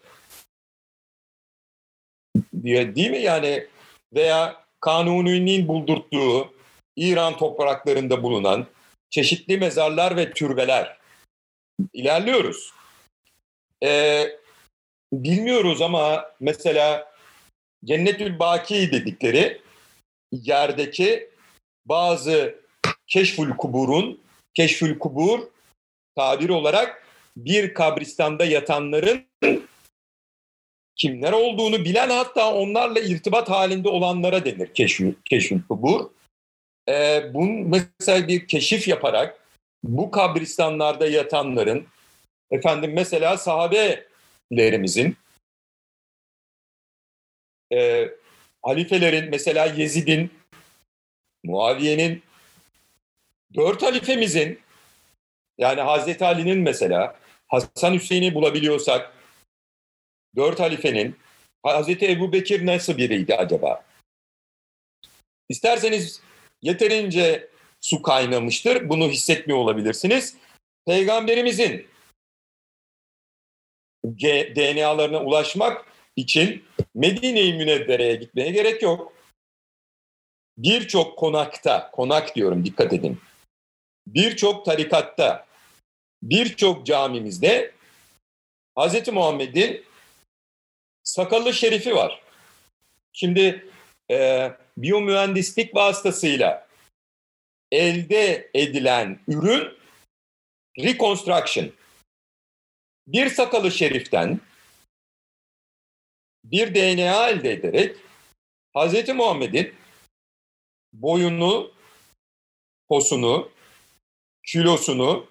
S2: değil mi yani veya Kanuni'nin buldurttuğu İran topraklarında bulunan çeşitli mezarlar ve türbeler ilerliyoruz. Ee, bilmiyoruz ama mesela Cennetül Baki dedikleri yerdeki bazı keşfül kuburun, keşfül kubur tabir olarak bir kabristanda yatanların kimler olduğunu bilen hatta onlarla irtibat halinde olanlara denir keşfül, keşfül kubur. Ee, bunun mesela bir keşif yaparak bu kabristanlarda yatanların efendim mesela sahabelerimizin e, halifelerin mesela Yezid'in, Muaviye'nin, dört halifemizin yani Hazreti Ali'nin mesela Hasan Hüseyin'i bulabiliyorsak dört halifenin Hazreti Ebu Bekir nasıl biriydi acaba? İsterseniz yeterince su kaynamıştır. Bunu hissetmiyor olabilirsiniz. Peygamberimizin DNA'larına ulaşmak için Medine-i Münevvere'ye gitmeye gerek yok. Birçok konakta, konak diyorum dikkat edin. Birçok tarikatta, birçok camimizde Hz. Muhammed'in sakallı şerifi var. Şimdi e, biyomühendislik vasıtasıyla elde edilen ürün reconstruction. Bir sakalı şeriften bir DNA elde ederek Hz. Muhammed'in boyunu, posunu, kilosunu,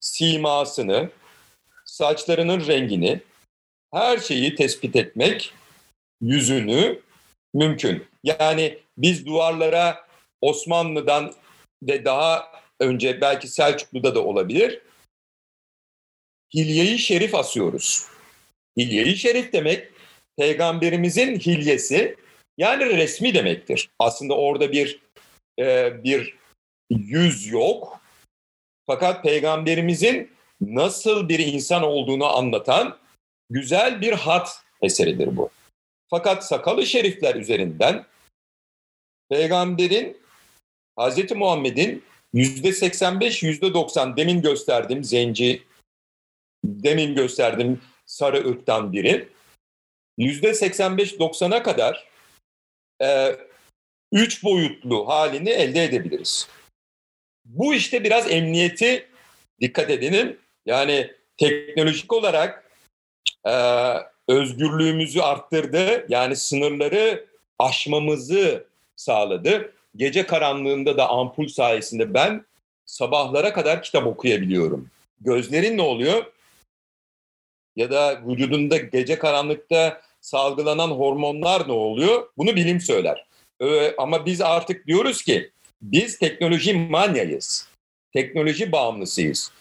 S2: simasını, saçlarının rengini, her şeyi tespit etmek, yüzünü mümkün. Yani biz duvarlara Osmanlı'dan ve daha önce belki Selçuklu'da da olabilir. Hilye-i Şerif asıyoruz. Hilye-i Şerif demek peygamberimizin hilyesi Yani resmi demektir. Aslında orada bir e, bir yüz yok. Fakat peygamberimizin nasıl bir insan olduğunu anlatan güzel bir hat eseridir bu. Fakat sakalı şerifler üzerinden peygamberin Hz. Muhammed'in yüzde 85, yüzde 90 demin gösterdiğim zenci, demin gösterdiğim sarı ırktan biri. Yüzde 85-90'a kadar e, üç boyutlu halini elde edebiliriz. Bu işte biraz emniyeti dikkat edenin. Yani teknolojik olarak e, özgürlüğümüzü arttırdı. Yani sınırları aşmamızı sağladı. Gece karanlığında da ampul sayesinde ben sabahlara kadar kitap okuyabiliyorum. Gözlerin ne oluyor? Ya da vücudunda gece karanlıkta salgılanan hormonlar ne oluyor? Bunu bilim söyler. Ee, ama biz artık diyoruz ki biz teknoloji manyayız. Teknoloji bağımlısıyız.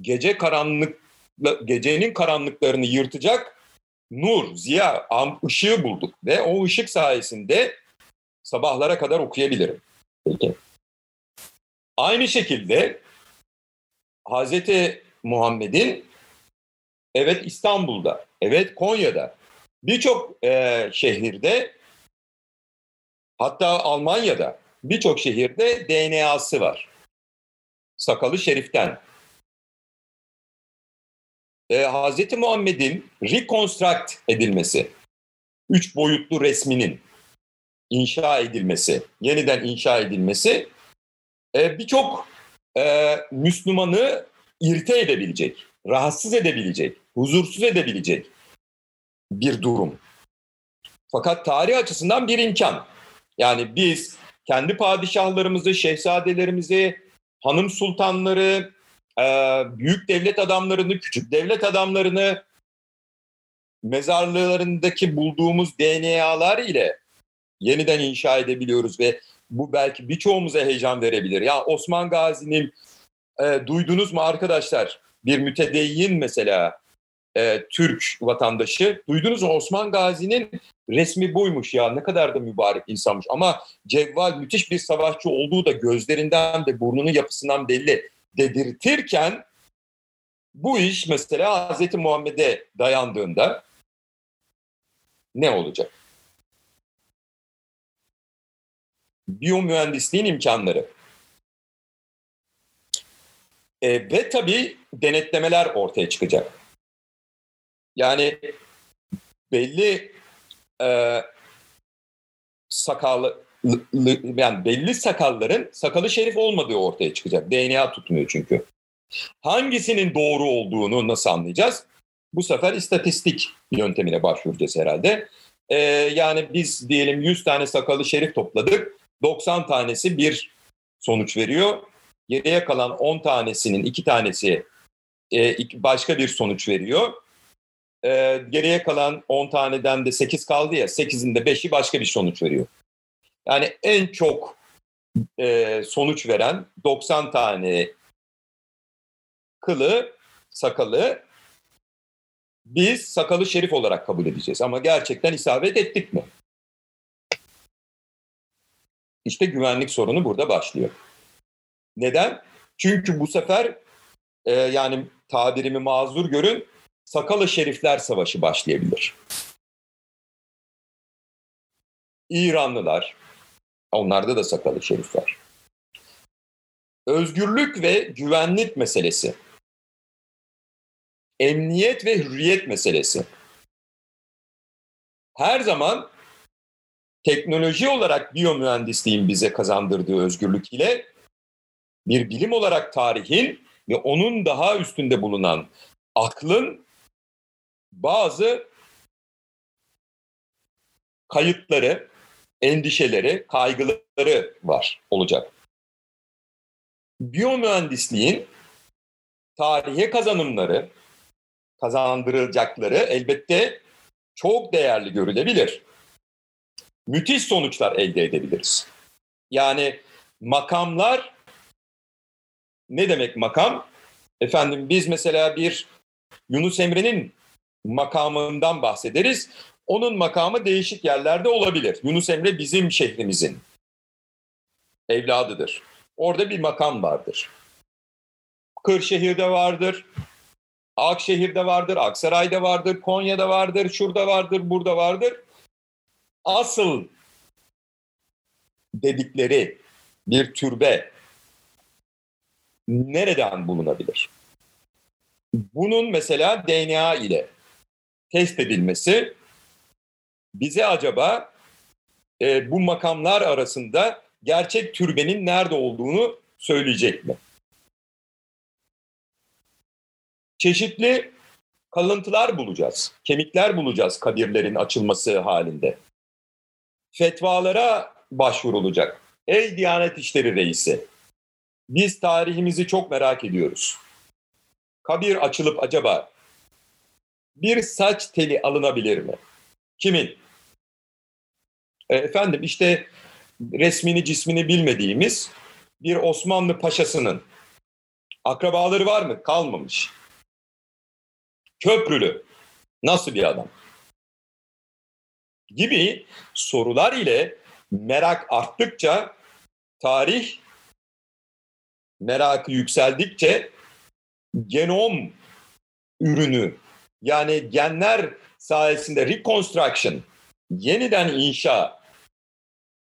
S2: Gece karanlık gecenin karanlıklarını yırtacak nur, ziya, ışığı bulduk ve o ışık sayesinde sabahlara kadar okuyabilirim. Peki. Aynı şekilde Hazreti Muhammed'in evet İstanbul'da, evet Konya'da, birçok e, şehirde hatta Almanya'da birçok şehirde DNA'sı var. Sakalı Şerif'ten. E, Hz. Muhammed'in reconstruct edilmesi, üç boyutlu resminin inşa edilmesi, yeniden inşa edilmesi e, birçok e, Müslümanı irite edebilecek, rahatsız edebilecek, huzursuz edebilecek bir durum. Fakat tarih açısından bir imkan. Yani biz kendi padişahlarımızı, şehzadelerimizi, hanım sultanları, e, büyük devlet adamlarını, küçük devlet adamlarını mezarlarındaki bulduğumuz DNA'lar ile yeniden inşa edebiliyoruz ve bu belki birçoğumuza heyecan verebilir. Ya Osman Gazi'nin e, duydunuz mu arkadaşlar? Bir mütedeyyin mesela e, Türk vatandaşı. Duydunuz mu Osman Gazi'nin resmi buymuş ya ne kadar da mübarek insanmış. Ama Cevval müthiş bir savaşçı olduğu da gözlerinden de burnunun yapısından belli dedirtirken bu iş mesela Hz. Muhammed'e dayandığında ne olacak? Biyomühendisliğin imkanları. E, ve tabii denetlemeler ortaya çıkacak. Yani belli e, sakallı yani belli sakalların sakalı şerif olmadığı ortaya çıkacak. DNA tutmuyor çünkü. Hangisinin doğru olduğunu nasıl anlayacağız? Bu sefer istatistik yöntemine başvuracağız herhalde. Ee, yani biz diyelim 100 tane sakalı şerif topladık. 90 tanesi bir sonuç veriyor. Geriye kalan 10 tanesinin 2 tanesi e, başka bir sonuç veriyor. E, geriye kalan 10 taneden de 8 kaldı ya 8'in de 5'i başka bir sonuç veriyor. Yani en çok e, sonuç veren 90 tane kılı, sakalı biz sakalı şerif olarak kabul edeceğiz. Ama gerçekten isabet ettik mi? İşte güvenlik sorunu burada başlıyor. Neden? Çünkü bu sefer e, yani tabirimi mazur görün sakalı şerifler savaşı başlayabilir. İranlılar, onlarda da sakalı şerif var. Özgürlük ve güvenlik meselesi. Emniyet ve hürriyet meselesi. Her zaman teknoloji olarak biyomühendisliğin bize kazandırdığı özgürlük ile bir bilim olarak tarihin ve onun daha üstünde bulunan aklın bazı kayıtları, endişeleri, kaygıları var olacak. Biyomühendisliğin tarihe kazanımları, kazandırılacakları elbette çok değerli görülebilir müthiş sonuçlar elde edebiliriz. Yani makamlar ne demek makam? Efendim biz mesela bir Yunus Emre'nin makamından bahsederiz. onun makamı değişik yerlerde olabilir. Yunus Emre bizim şehrimizin evladıdır. Orada bir makam vardır. Kırşehir'de vardır, Akşehir'de vardır, Aksaray'da vardır, Konya'da vardır, şurada vardır, burada vardır. Asıl dedikleri bir türbe nereden bulunabilir? Bunun mesela DNA ile test edilmesi bize acaba e, bu makamlar arasında gerçek türbenin nerede olduğunu söyleyecek mi? Çeşitli kalıntılar bulacağız, kemikler bulacağız kabirlerin açılması halinde. Fetvalara başvurulacak. Ey Diyanet İşleri Reisi, biz tarihimizi çok merak ediyoruz. Kabir açılıp acaba bir saç teli alınabilir mi? Kimin? E, efendim işte resmini cismini bilmediğimiz bir Osmanlı paşasının akrabaları var mı? Kalmamış. Köprülü. Nasıl bir adam? Gibi sorular ile merak arttıkça tarih merakı yükseldikçe genom ürünü yani genler sayesinde reconstruction yeniden inşa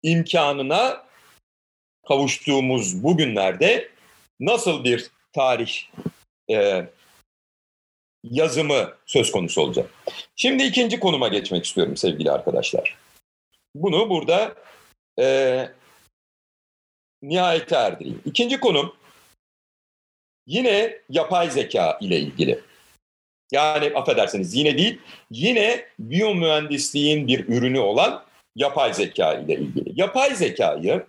S2: imkanına kavuştuğumuz bugünlerde nasıl bir tarih e, yazımı söz konusu olacak. Şimdi ikinci konuma geçmek istiyorum sevgili arkadaşlar. Bunu burada e, nihayete erdireyim. İkinci konum yine yapay zeka ile ilgili. Yani affedersiniz yine değil, yine biyomühendisliğin bir ürünü olan yapay zeka ile ilgili. Yapay zekayı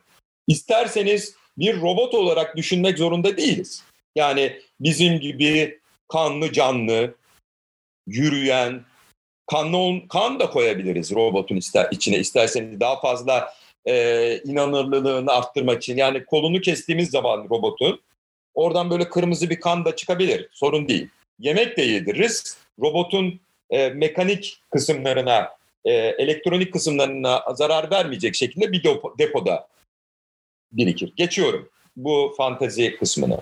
S2: isterseniz bir robot olarak düşünmek zorunda değiliz. Yani bizim gibi kanlı canlı, yürüyen, kanlı kan da koyabiliriz robotun ister, içine isterseniz daha fazla e, inanırlılığını arttırmak için. Yani kolunu kestiğimiz zaman robotun oradan böyle kırmızı bir kan da çıkabilir. Sorun değil. Yemek de yediririz. Robotun e, mekanik kısımlarına, e, elektronik kısımlarına zarar vermeyecek şekilde bir depo, depoda birikir. Geçiyorum bu fantazi kısmını.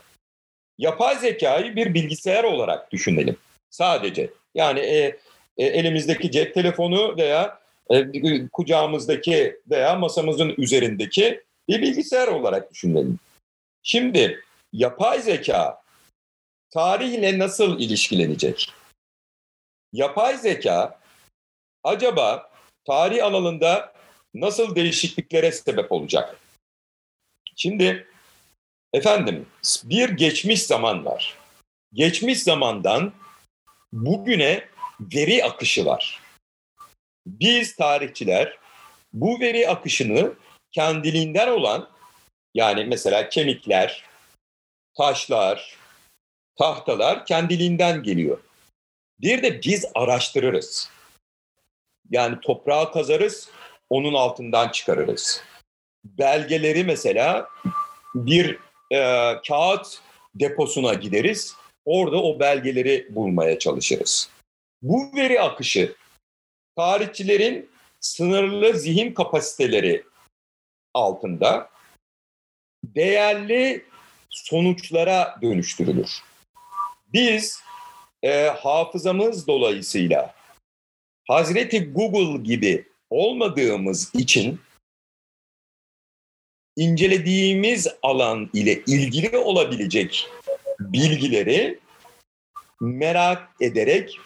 S2: Yapay zekayı bir bilgisayar olarak düşünelim. Sadece. Yani e, e, elimizdeki cep telefonu veya e, kucağımızdaki veya masamızın üzerindeki bir bilgisayar olarak düşünelim. Şimdi yapay zeka tarihle nasıl ilişkilenecek? Yapay zeka acaba tarih alanında nasıl değişikliklere sebep olacak? Şimdi efendim bir geçmiş zaman var. Geçmiş zamandan bugüne veri akışı var. Biz tarihçiler bu veri akışını kendiliğinden olan yani mesela kemikler, taşlar, tahtalar kendiliğinden geliyor. Bir de biz araştırırız. Yani toprağı kazarız, onun altından çıkarırız. Belgeleri mesela bir e, kağıt deposuna gideriz. Orada o belgeleri bulmaya çalışırız. Bu veri akışı tarihçilerin sınırlı zihin kapasiteleri altında değerli sonuçlara dönüştürülür. Biz e, hafızamız dolayısıyla Hazreti Google gibi olmadığımız için incelediğimiz alan ile ilgili olabilecek bilgileri merak ederek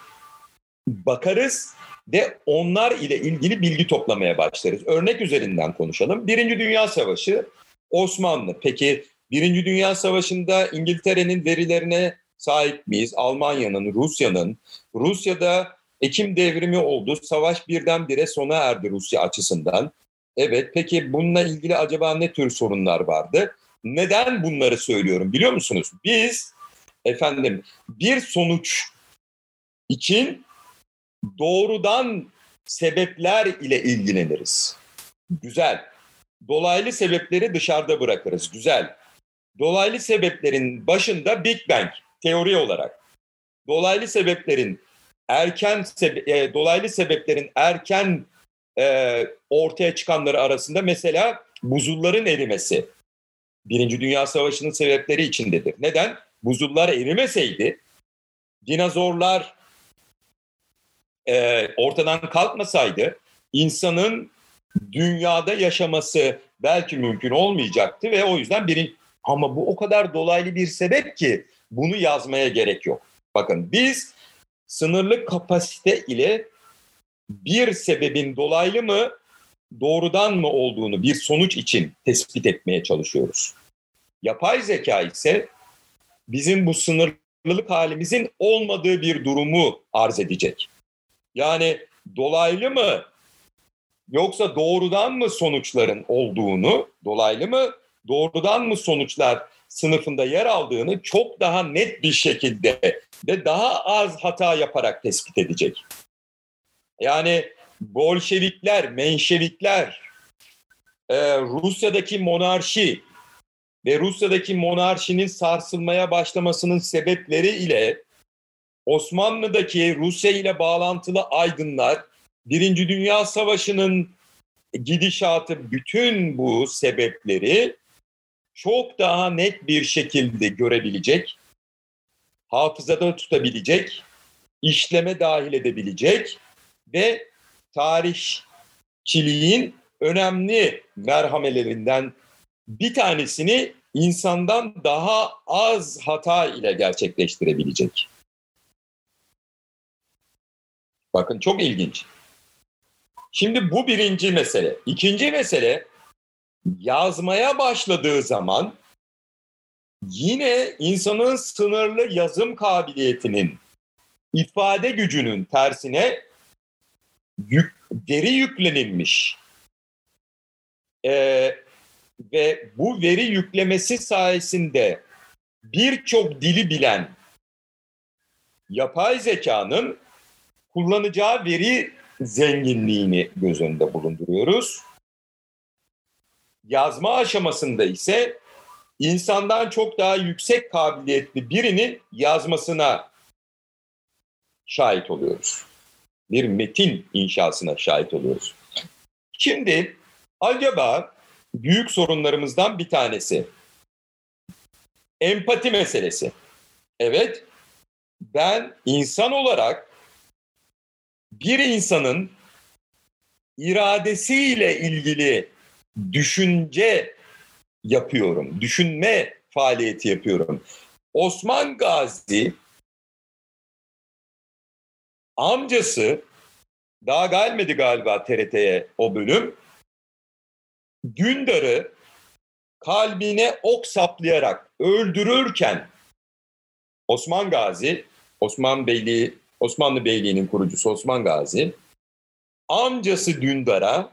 S2: bakarız ve onlar ile ilgili bilgi toplamaya başlarız. Örnek üzerinden konuşalım. Birinci Dünya Savaşı Osmanlı. Peki Birinci Dünya Savaşı'nda İngiltere'nin verilerine sahip miyiz? Almanya'nın, Rusya'nın. Rusya'da Ekim devrimi oldu. Savaş birdenbire sona erdi Rusya açısından. Evet peki bununla ilgili acaba ne tür sorunlar vardı? Neden bunları söylüyorum biliyor musunuz? Biz efendim bir sonuç için doğrudan sebepler ile ilgileniriz. Güzel. Dolaylı sebepleri dışarıda bırakırız. Güzel. Dolaylı sebeplerin başında Big Bang teori olarak. Dolaylı sebeplerin erken sebe- e, dolaylı sebeplerin erken e, ortaya çıkanları arasında mesela buzulların erimesi. Birinci Dünya Savaşı'nın sebepleri içindedir. Neden? Buzullar erimeseydi dinozorlar e, ortadan kalkmasaydı insanın dünyada yaşaması belki mümkün olmayacaktı ve o yüzden birin ama bu o kadar dolaylı bir sebep ki bunu yazmaya gerek yok. Bakın biz sınırlı kapasite ile bir sebebin dolaylı mı doğrudan mı olduğunu bir sonuç için tespit etmeye çalışıyoruz. Yapay zeka ise bizim bu sınırlılık halimizin olmadığı bir durumu arz edecek. Yani dolaylı mı yoksa doğrudan mı sonuçların olduğunu, dolaylı mı doğrudan mı sonuçlar sınıfında yer aldığını çok daha net bir şekilde ve daha az hata yaparak tespit edecek. Yani Bolşevikler, Menşevikler, e, Rusya'daki monarşi ve Rusya'daki monarşinin sarsılmaya başlamasının sebepleri ile Osmanlı'daki Rusya ile bağlantılı aydınlar, Birinci Dünya Savaşı'nın gidişatı bütün bu sebepleri çok daha net bir şekilde görebilecek, hafızada tutabilecek, işleme dahil edebilecek ve tarihçiliğin önemli merhamelerinden bir tanesini insandan daha az hata ile gerçekleştirebilecek. Bakın çok ilginç. Şimdi bu birinci mesele. İkinci mesele yazmaya başladığı zaman yine insanın sınırlı yazım kabiliyetinin ifade gücünün tersine yük, veri yüklenilmiş ee, ve bu veri yüklemesi sayesinde birçok dili bilen yapay zekanın kullanacağı veri zenginliğini göz önünde bulunduruyoruz. Yazma aşamasında ise insandan çok daha yüksek kabiliyetli birini yazmasına şahit oluyoruz. Bir metin inşasına şahit oluyoruz. Şimdi acaba büyük sorunlarımızdan bir tanesi empati meselesi. Evet, ben insan olarak bir insanın iradesiyle ilgili düşünce yapıyorum, düşünme faaliyeti yapıyorum. Osman Gazi amcası daha gelmedi galiba TRT'ye o bölüm. Dündar'ı kalbine ok saplayarak öldürürken Osman Gazi, Osman Beyliği, Osmanlı Beyliği'nin kurucusu Osman Gazi, amcası Dündar'a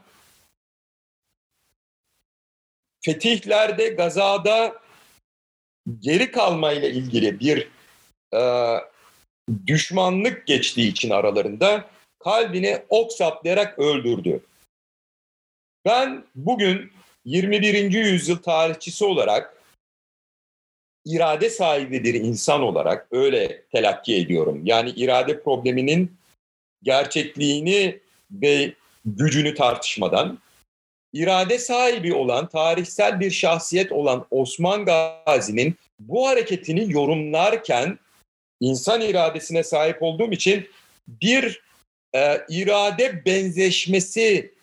S2: fetihlerde, gazada geri kalmayla ilgili bir e, düşmanlık geçtiği için aralarında kalbine ok saplayarak öldürdü. Ben bugün 21. yüzyıl tarihçisi olarak irade sahibi bir insan olarak öyle telakki ediyorum. Yani irade probleminin gerçekliğini ve gücünü tartışmadan irade sahibi olan, tarihsel bir şahsiyet olan Osman Gazi'nin bu hareketini yorumlarken insan iradesine sahip olduğum için bir e, irade benzeşmesi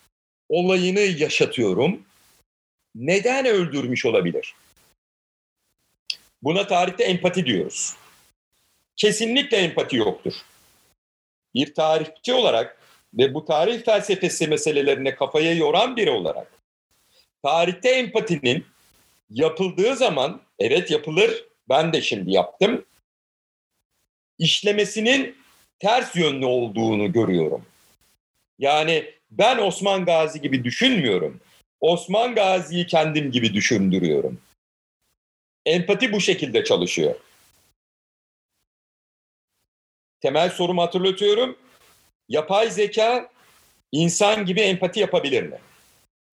S2: olayını yaşatıyorum. Neden öldürmüş olabilir? Buna tarihte empati diyoruz. Kesinlikle empati yoktur. Bir tarihçi olarak ve bu tarih felsefesi meselelerine kafaya yoran biri olarak tarihte empatinin yapıldığı zaman evet yapılır ben de şimdi yaptım işlemesinin ters yönlü olduğunu görüyorum. Yani ben Osman Gazi gibi düşünmüyorum. Osman Gazi'yi kendim gibi düşündürüyorum. Empati bu şekilde çalışıyor. Temel sorumu hatırlatıyorum. Yapay zeka insan gibi empati yapabilir mi?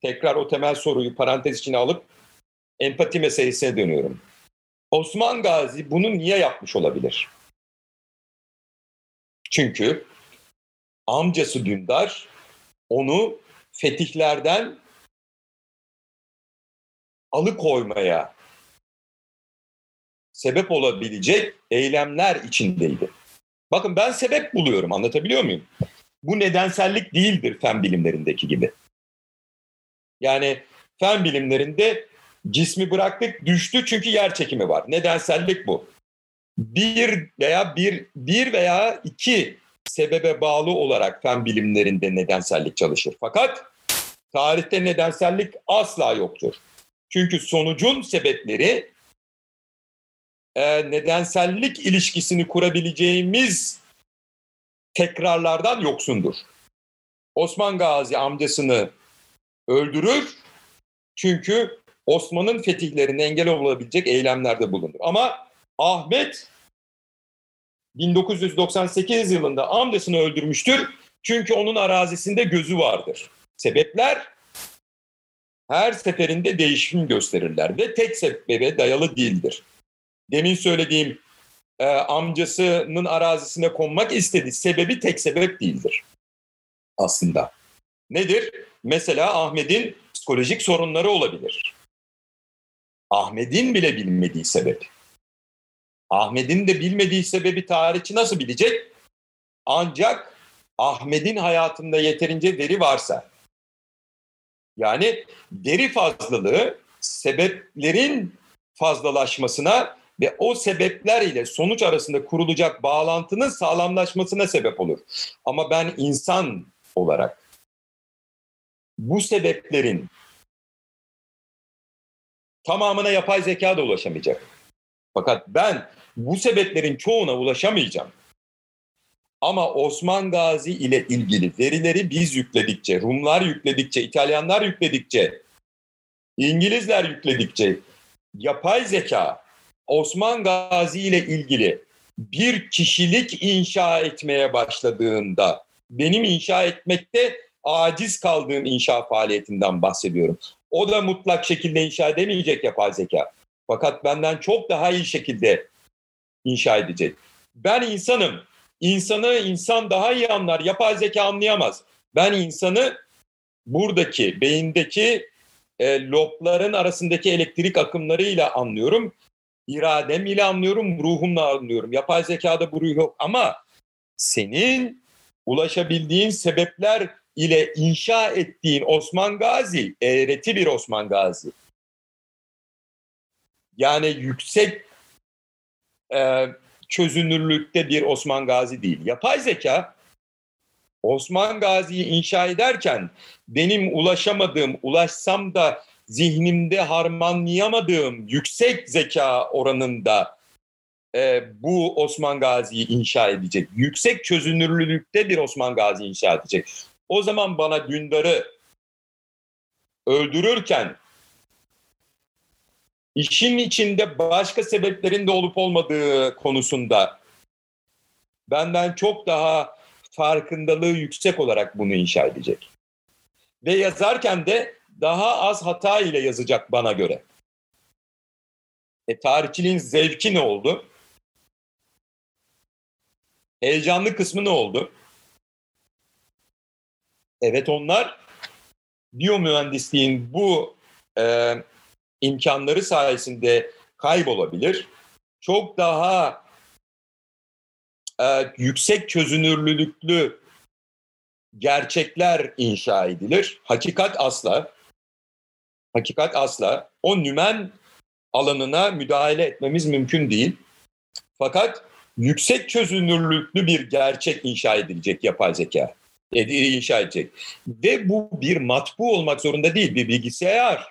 S2: Tekrar o temel soruyu parantez içine alıp empati meselesine dönüyorum. Osman Gazi bunu niye yapmış olabilir? Çünkü amcası Dündar onu fetihlerden alıkoymaya sebep olabilecek eylemler içindeydi. Bakın ben sebep buluyorum anlatabiliyor muyum? Bu nedensellik değildir fen bilimlerindeki gibi. Yani fen bilimlerinde cismi bıraktık düştü çünkü yer çekimi var. Nedensellik bu. Bir veya bir, bir veya iki sebebe bağlı olarak fen bilimlerinde nedensellik çalışır. Fakat tarihte nedensellik asla yoktur. Çünkü sonucun sebepleri e, nedensellik ilişkisini kurabileceğimiz tekrarlardan yoksundur. Osman Gazi amcasını öldürür çünkü Osman'ın fetihlerine engel olabilecek eylemlerde bulunur. Ama Ahmet 1998 yılında amcasını öldürmüştür çünkü onun arazisinde gözü vardır. Sebepler her seferinde değişim gösterirler ve tek sebebe dayalı değildir. Demin söylediğim e, amcasının arazisine konmak istediği sebebi tek sebep değildir aslında. Nedir? Mesela Ahmet'in psikolojik sorunları olabilir. Ahmet'in bile bilmediği sebep. Ahmet'in de bilmediği sebebi tarihçi nasıl bilecek? Ancak Ahmet'in hayatında yeterince veri varsa. Yani veri fazlalığı sebeplerin fazlalaşmasına ve o sebepler ile sonuç arasında kurulacak bağlantının sağlamlaşmasına sebep olur. Ama ben insan olarak bu sebeplerin tamamına yapay zeka da ulaşamayacak. Fakat ben bu sebeplerin çoğuna ulaşamayacağım. Ama Osman Gazi ile ilgili verileri biz yükledikçe, Rumlar yükledikçe, İtalyanlar yükledikçe, İngilizler yükledikçe yapay zeka Osman Gazi ile ilgili bir kişilik inşa etmeye başladığında benim inşa etmekte aciz kaldığım inşa faaliyetinden bahsediyorum. O da mutlak şekilde inşa edemeyecek yapay zeka. Fakat benden çok daha iyi şekilde inşa edecek. Ben insanım. İnsanı insan daha iyi anlar. Yapay zeka anlayamaz. Ben insanı buradaki beyindeki e, lobların arasındaki elektrik akımlarıyla anlıyorum. İradem ile anlıyorum, ruhumla anlıyorum. Yapay zekada bu ruh yok ama senin ulaşabildiğin sebepler ile inşa ettiğin Osman Gazi, eğreti bir Osman Gazi. Yani yüksek e, çözünürlükte bir Osman Gazi değil. Yapay zeka Osman Gazi'yi inşa ederken benim ulaşamadığım, ulaşsam da zihnimde harmanlayamadığım yüksek zeka oranında e, bu Osman Gazi'yi inşa edecek. Yüksek çözünürlükte bir Osman Gazi inşa edecek. O zaman bana Dündar'ı öldürürken işin içinde başka sebeplerin de olup olmadığı konusunda benden çok daha farkındalığı yüksek olarak bunu inşa edecek. Ve yazarken de daha az hata ile yazacak bana göre. E, tarihçiliğin zevki ne oldu? Heyecanlı kısmı ne oldu? Evet onlar biyomühendisliğin bu e, imkanları sayesinde kaybolabilir. Çok daha e, yüksek çözünürlülüklü gerçekler inşa edilir. Hakikat asla. Hakikat asla. O nümen alanına müdahale etmemiz mümkün değil. Fakat yüksek çözünürlüklü bir gerçek inşa edilecek yapay zeka. inşa edecek. Ve bu bir matbu olmak zorunda değil. Bir bilgisayar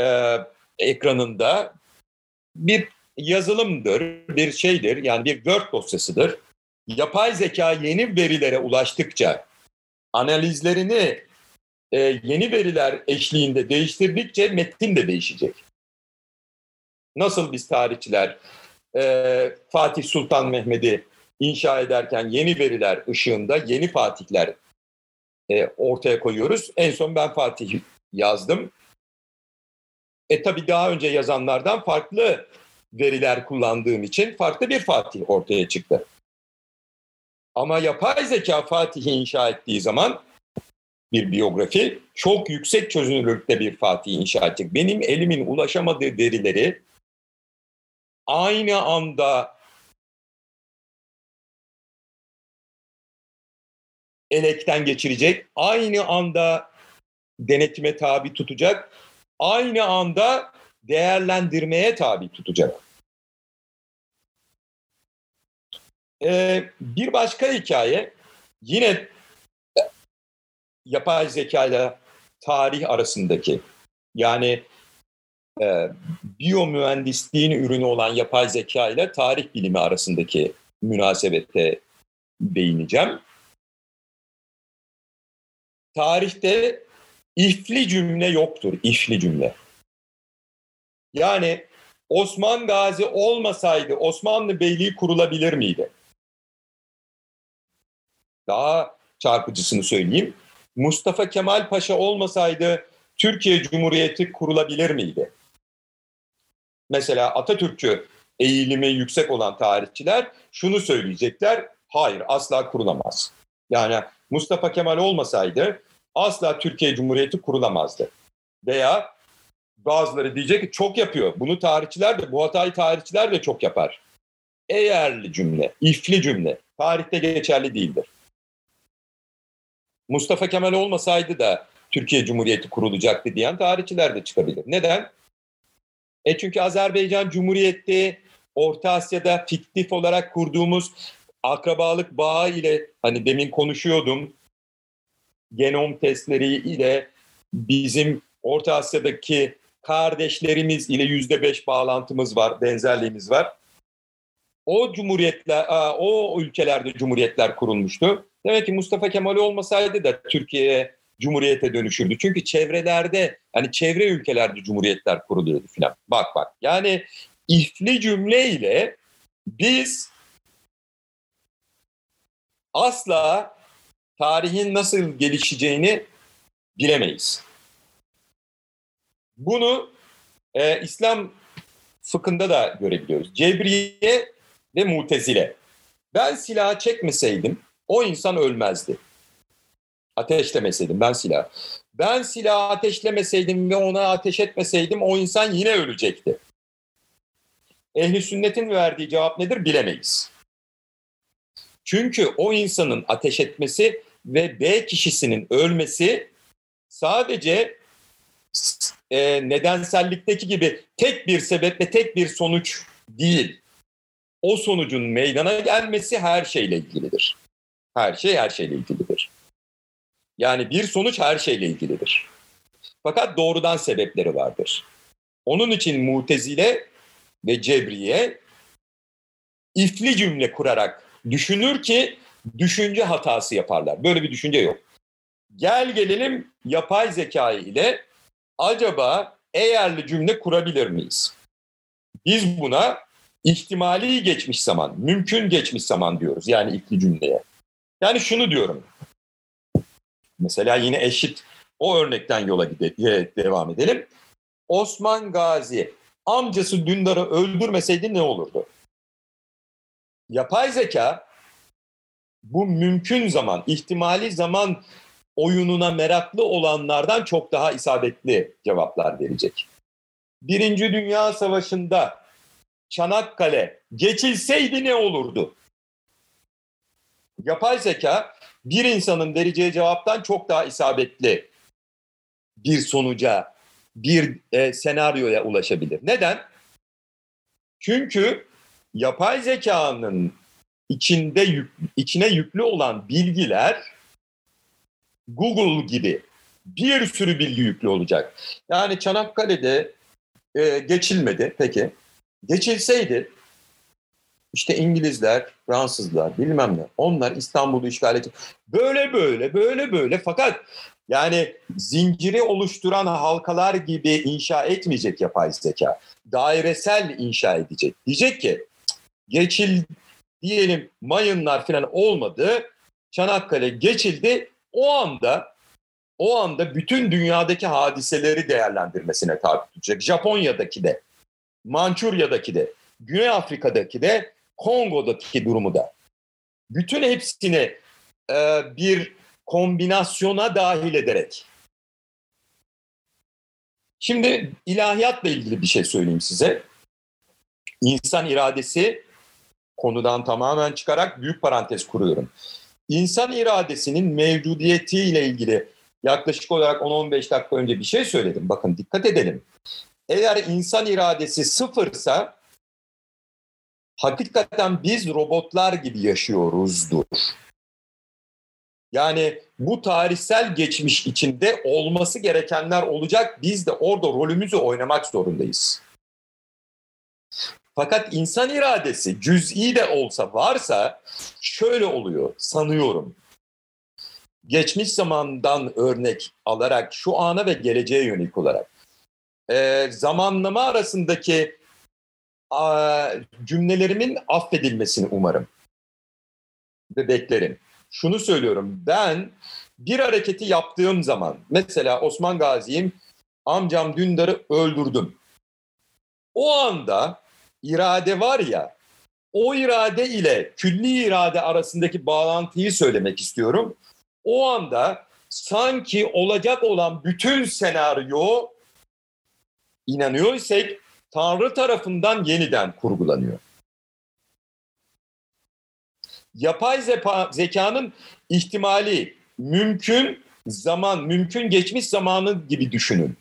S2: e, ekranında bir yazılımdır, bir şeydir. Yani bir Word dosyasıdır. Yapay zeka yeni verilere ulaştıkça analizlerini e, yeni veriler eşliğinde değiştirdikçe metin de değişecek. Nasıl biz tarihçiler e, Fatih Sultan Mehmet'i inşa ederken yeni veriler ışığında yeni Fatihler e, ortaya koyuyoruz. En son ben Fatih yazdım. E tabii daha önce yazanlardan farklı veriler kullandığım için farklı bir Fatih ortaya çıktı. Ama yapay zeka Fatih'i inşa ettiği zaman bir biyografi çok yüksek çözünürlükte bir Fatih inşa edecek. Benim elimin ulaşamadığı verileri aynı anda elekten geçirecek, aynı anda denetime tabi tutacak, aynı anda değerlendirmeye tabi tutacak. Ee, bir başka hikaye yine yapay zeka ile tarih arasındaki yani e, biyomühendisliğin ürünü olan yapay zeka ile tarih bilimi arasındaki münasebete değineceğim. Tarihte ifli cümle yoktur, ifli cümle. Yani Osman Gazi olmasaydı Osmanlı Beyliği kurulabilir miydi? Daha çarpıcısını söyleyeyim. Mustafa Kemal Paşa olmasaydı Türkiye Cumhuriyeti kurulabilir miydi? Mesela Atatürkçü eğilimi yüksek olan tarihçiler şunu söyleyecekler. Hayır asla kurulamaz. Yani Mustafa Kemal olmasaydı asla Türkiye Cumhuriyeti kurulamazdı. Veya bazıları diyecek ki çok yapıyor. Bunu tarihçiler de, bu hatayı tarihçiler de çok yapar. Eğerli cümle, ifli cümle tarihte geçerli değildir. Mustafa Kemal olmasaydı da Türkiye Cumhuriyeti kurulacaktı diyen tarihçiler de çıkabilir. Neden? E çünkü Azerbaycan Cumhuriyeti Orta Asya'da fiktif olarak kurduğumuz akrabalık bağı ile hani demin konuşuyordum genom testleri ile bizim Orta Asya'daki kardeşlerimiz ile yüzde beş bağlantımız var, benzerliğimiz var. O cumhuriyetler, o ülkelerde cumhuriyetler kurulmuştu. Demek ki Mustafa Kemal olmasaydı da Türkiye'ye cumhuriyete dönüşürdü. Çünkü çevrelerde, hani çevre ülkelerde cumhuriyetler kuruluyordu filan. Bak bak. Yani ifli cümleyle biz asla tarihin nasıl gelişeceğini bilemeyiz. Bunu e, İslam fıkhında da görebiliyoruz. Cebriye ve Mutezile. Ben silahı çekmeseydim o insan ölmezdi. Ateşlemeseydim ben silah. Ben silahı ateşlemeseydim ve ona ateş etmeseydim o insan yine ölecekti. Ehli sünnetin verdiği cevap nedir bilemeyiz. Çünkü o insanın ateş etmesi ve B kişisinin ölmesi sadece e, nedensellikteki gibi tek bir sebep ve tek bir sonuç değil. O sonucun meydana gelmesi her şeyle ilgilidir. Her şey her şeyle ilgilidir. Yani bir sonuç her şeyle ilgilidir. Fakat doğrudan sebepleri vardır. Onun için mutezile ve cebriye ifli cümle kurarak düşünür ki düşünce hatası yaparlar. Böyle bir düşünce yok. Gel gelelim yapay zeka ile acaba eğerli cümle kurabilir miyiz? Biz buna ihtimali geçmiş zaman, mümkün geçmiş zaman diyoruz yani ifli cümleye. Yani şunu diyorum. Mesela yine eşit o örnekten yola gidelim, devam edelim. Osman Gazi amcası Dündar'ı öldürmeseydi ne olurdu? Yapay zeka bu mümkün zaman, ihtimali zaman oyununa meraklı olanlardan çok daha isabetli cevaplar verecek. Birinci Dünya Savaşı'nda Çanakkale geçilseydi ne olurdu? Yapay zeka bir insanın vereceği cevaptan çok daha isabetli bir sonuca, bir e, senaryoya ulaşabilir. Neden? Çünkü yapay zekanın içinde yük, içine yüklü olan bilgiler Google gibi bir sürü bilgi yüklü olacak. Yani Çanakkale'de e, geçilmedi peki. Geçilseydi işte İngilizler, Fransızlar bilmem ne onlar İstanbul'u işgal edecek. Böyle böyle böyle böyle fakat yani zinciri oluşturan halkalar gibi inşa etmeyecek yapay zeka. Dairesel inşa edecek. Diyecek ki geçil diyelim mayınlar falan olmadı. Çanakkale geçildi. O anda o anda bütün dünyadaki hadiseleri değerlendirmesine tabi tutacak. Japonya'daki de, Mançurya'daki de, Güney Afrika'daki de, Kongo'daki durumu da. bütün hepsini e, bir kombinasyona dahil ederek. Şimdi ilahiyatla ilgili bir şey söyleyeyim size. İnsan iradesi konudan tamamen çıkarak büyük parantez kuruyorum. İnsan iradesinin mevcudiyetiyle ilgili yaklaşık olarak 10-15 dakika önce bir şey söyledim. Bakın dikkat edelim. Eğer insan iradesi sıfırsa hakikaten biz robotlar gibi yaşıyoruzdur. Yani bu tarihsel geçmiş içinde olması gerekenler olacak. Biz de orada rolümüzü oynamak zorundayız. Fakat insan iradesi cüz'i de olsa varsa şöyle oluyor sanıyorum. Geçmiş zamandan örnek alarak şu ana ve geleceğe yönelik olarak e, zamanlama arasındaki a, cümlelerimin affedilmesini umarım ve beklerim. Şunu söylüyorum ben bir hareketi yaptığım zaman mesela Osman Gazi'yim amcam Dündar'ı öldürdüm. O anda irade var ya o irade ile külli irade arasındaki bağlantıyı söylemek istiyorum. O anda sanki olacak olan bütün senaryo inanıyor isek Tanrı tarafından yeniden kurgulanıyor. Yapay zeka, zekanın ihtimali mümkün zaman, mümkün geçmiş zamanı gibi düşünün.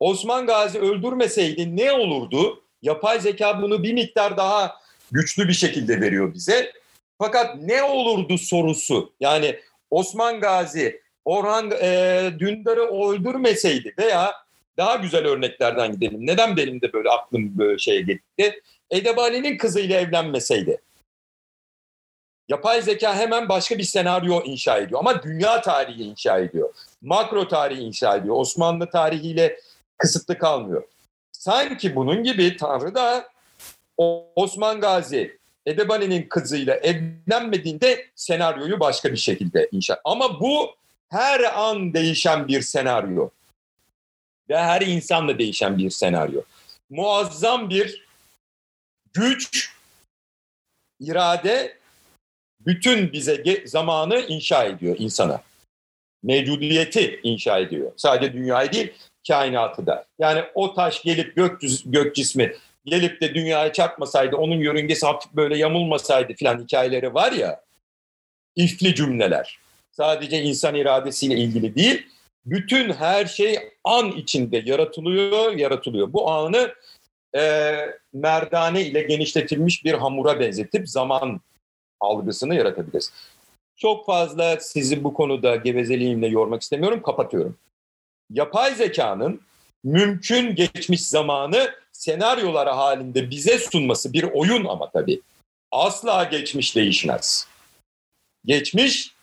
S2: Osman Gazi öldürmeseydi ne olurdu? Yapay zeka bunu bir miktar daha güçlü bir şekilde veriyor bize. Fakat ne olurdu sorusu yani Osman Gazi Orhan e, Dündar'ı öldürmeseydi veya daha güzel örneklerden gidelim. Neden benim de böyle aklım böyle şeye gitti? Edebali'nin kızıyla evlenmeseydi. Yapay zeka hemen başka bir senaryo inşa ediyor ama dünya tarihi inşa ediyor. Makro tarihi inşa ediyor. Osmanlı tarihiyle kısıtlı kalmıyor. Sanki bunun gibi Tanrı da Osman Gazi Edebali'nin kızıyla evlenmediğinde senaryoyu başka bir şekilde inşa. Ama bu her an değişen bir senaryo. Ve her insanla değişen bir senaryo. Muazzam bir güç, irade bütün bize zamanı inşa ediyor insana. Mevcudiyeti inşa ediyor. Sadece dünyayı değil, kainatı da. Yani o taş gelip gök, gök cismi gelip de dünyaya çarpmasaydı, onun yörüngesi hafif böyle yamulmasaydı filan hikayeleri var ya, ifli cümleler. Sadece insan iradesiyle ilgili değil, bütün her şey an içinde yaratılıyor, yaratılıyor. Bu anı e, merdane ile genişletilmiş bir hamura benzetip zaman algısını yaratabiliriz. Çok fazla sizi bu konuda gevezeliğimle yormak istemiyorum, kapatıyorum. Yapay zekanın mümkün geçmiş zamanı senaryoları halinde bize sunması bir oyun ama tabii. Asla geçmiş değişmez. Geçmiş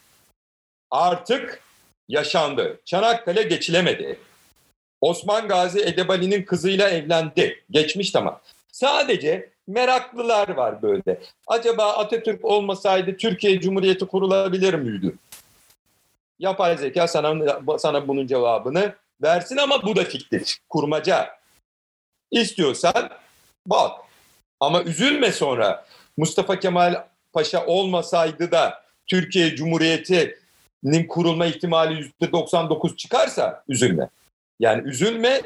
S2: artık yaşandı. Çanakkale geçilemedi. Osman Gazi Edebali'nin kızıyla evlendi. Geçmiş tamam. Sadece meraklılar var böyle. Acaba Atatürk olmasaydı Türkiye Cumhuriyeti kurulabilir miydi? Yapay zeka sana, sana bunun cevabını versin ama bu da fiktif, kurmaca. İstiyorsan bak. Ama üzülme sonra. Mustafa Kemal Paşa olmasaydı da Türkiye Cumhuriyeti'nin kurulma ihtimali %99 çıkarsa üzülme. Yani üzülme,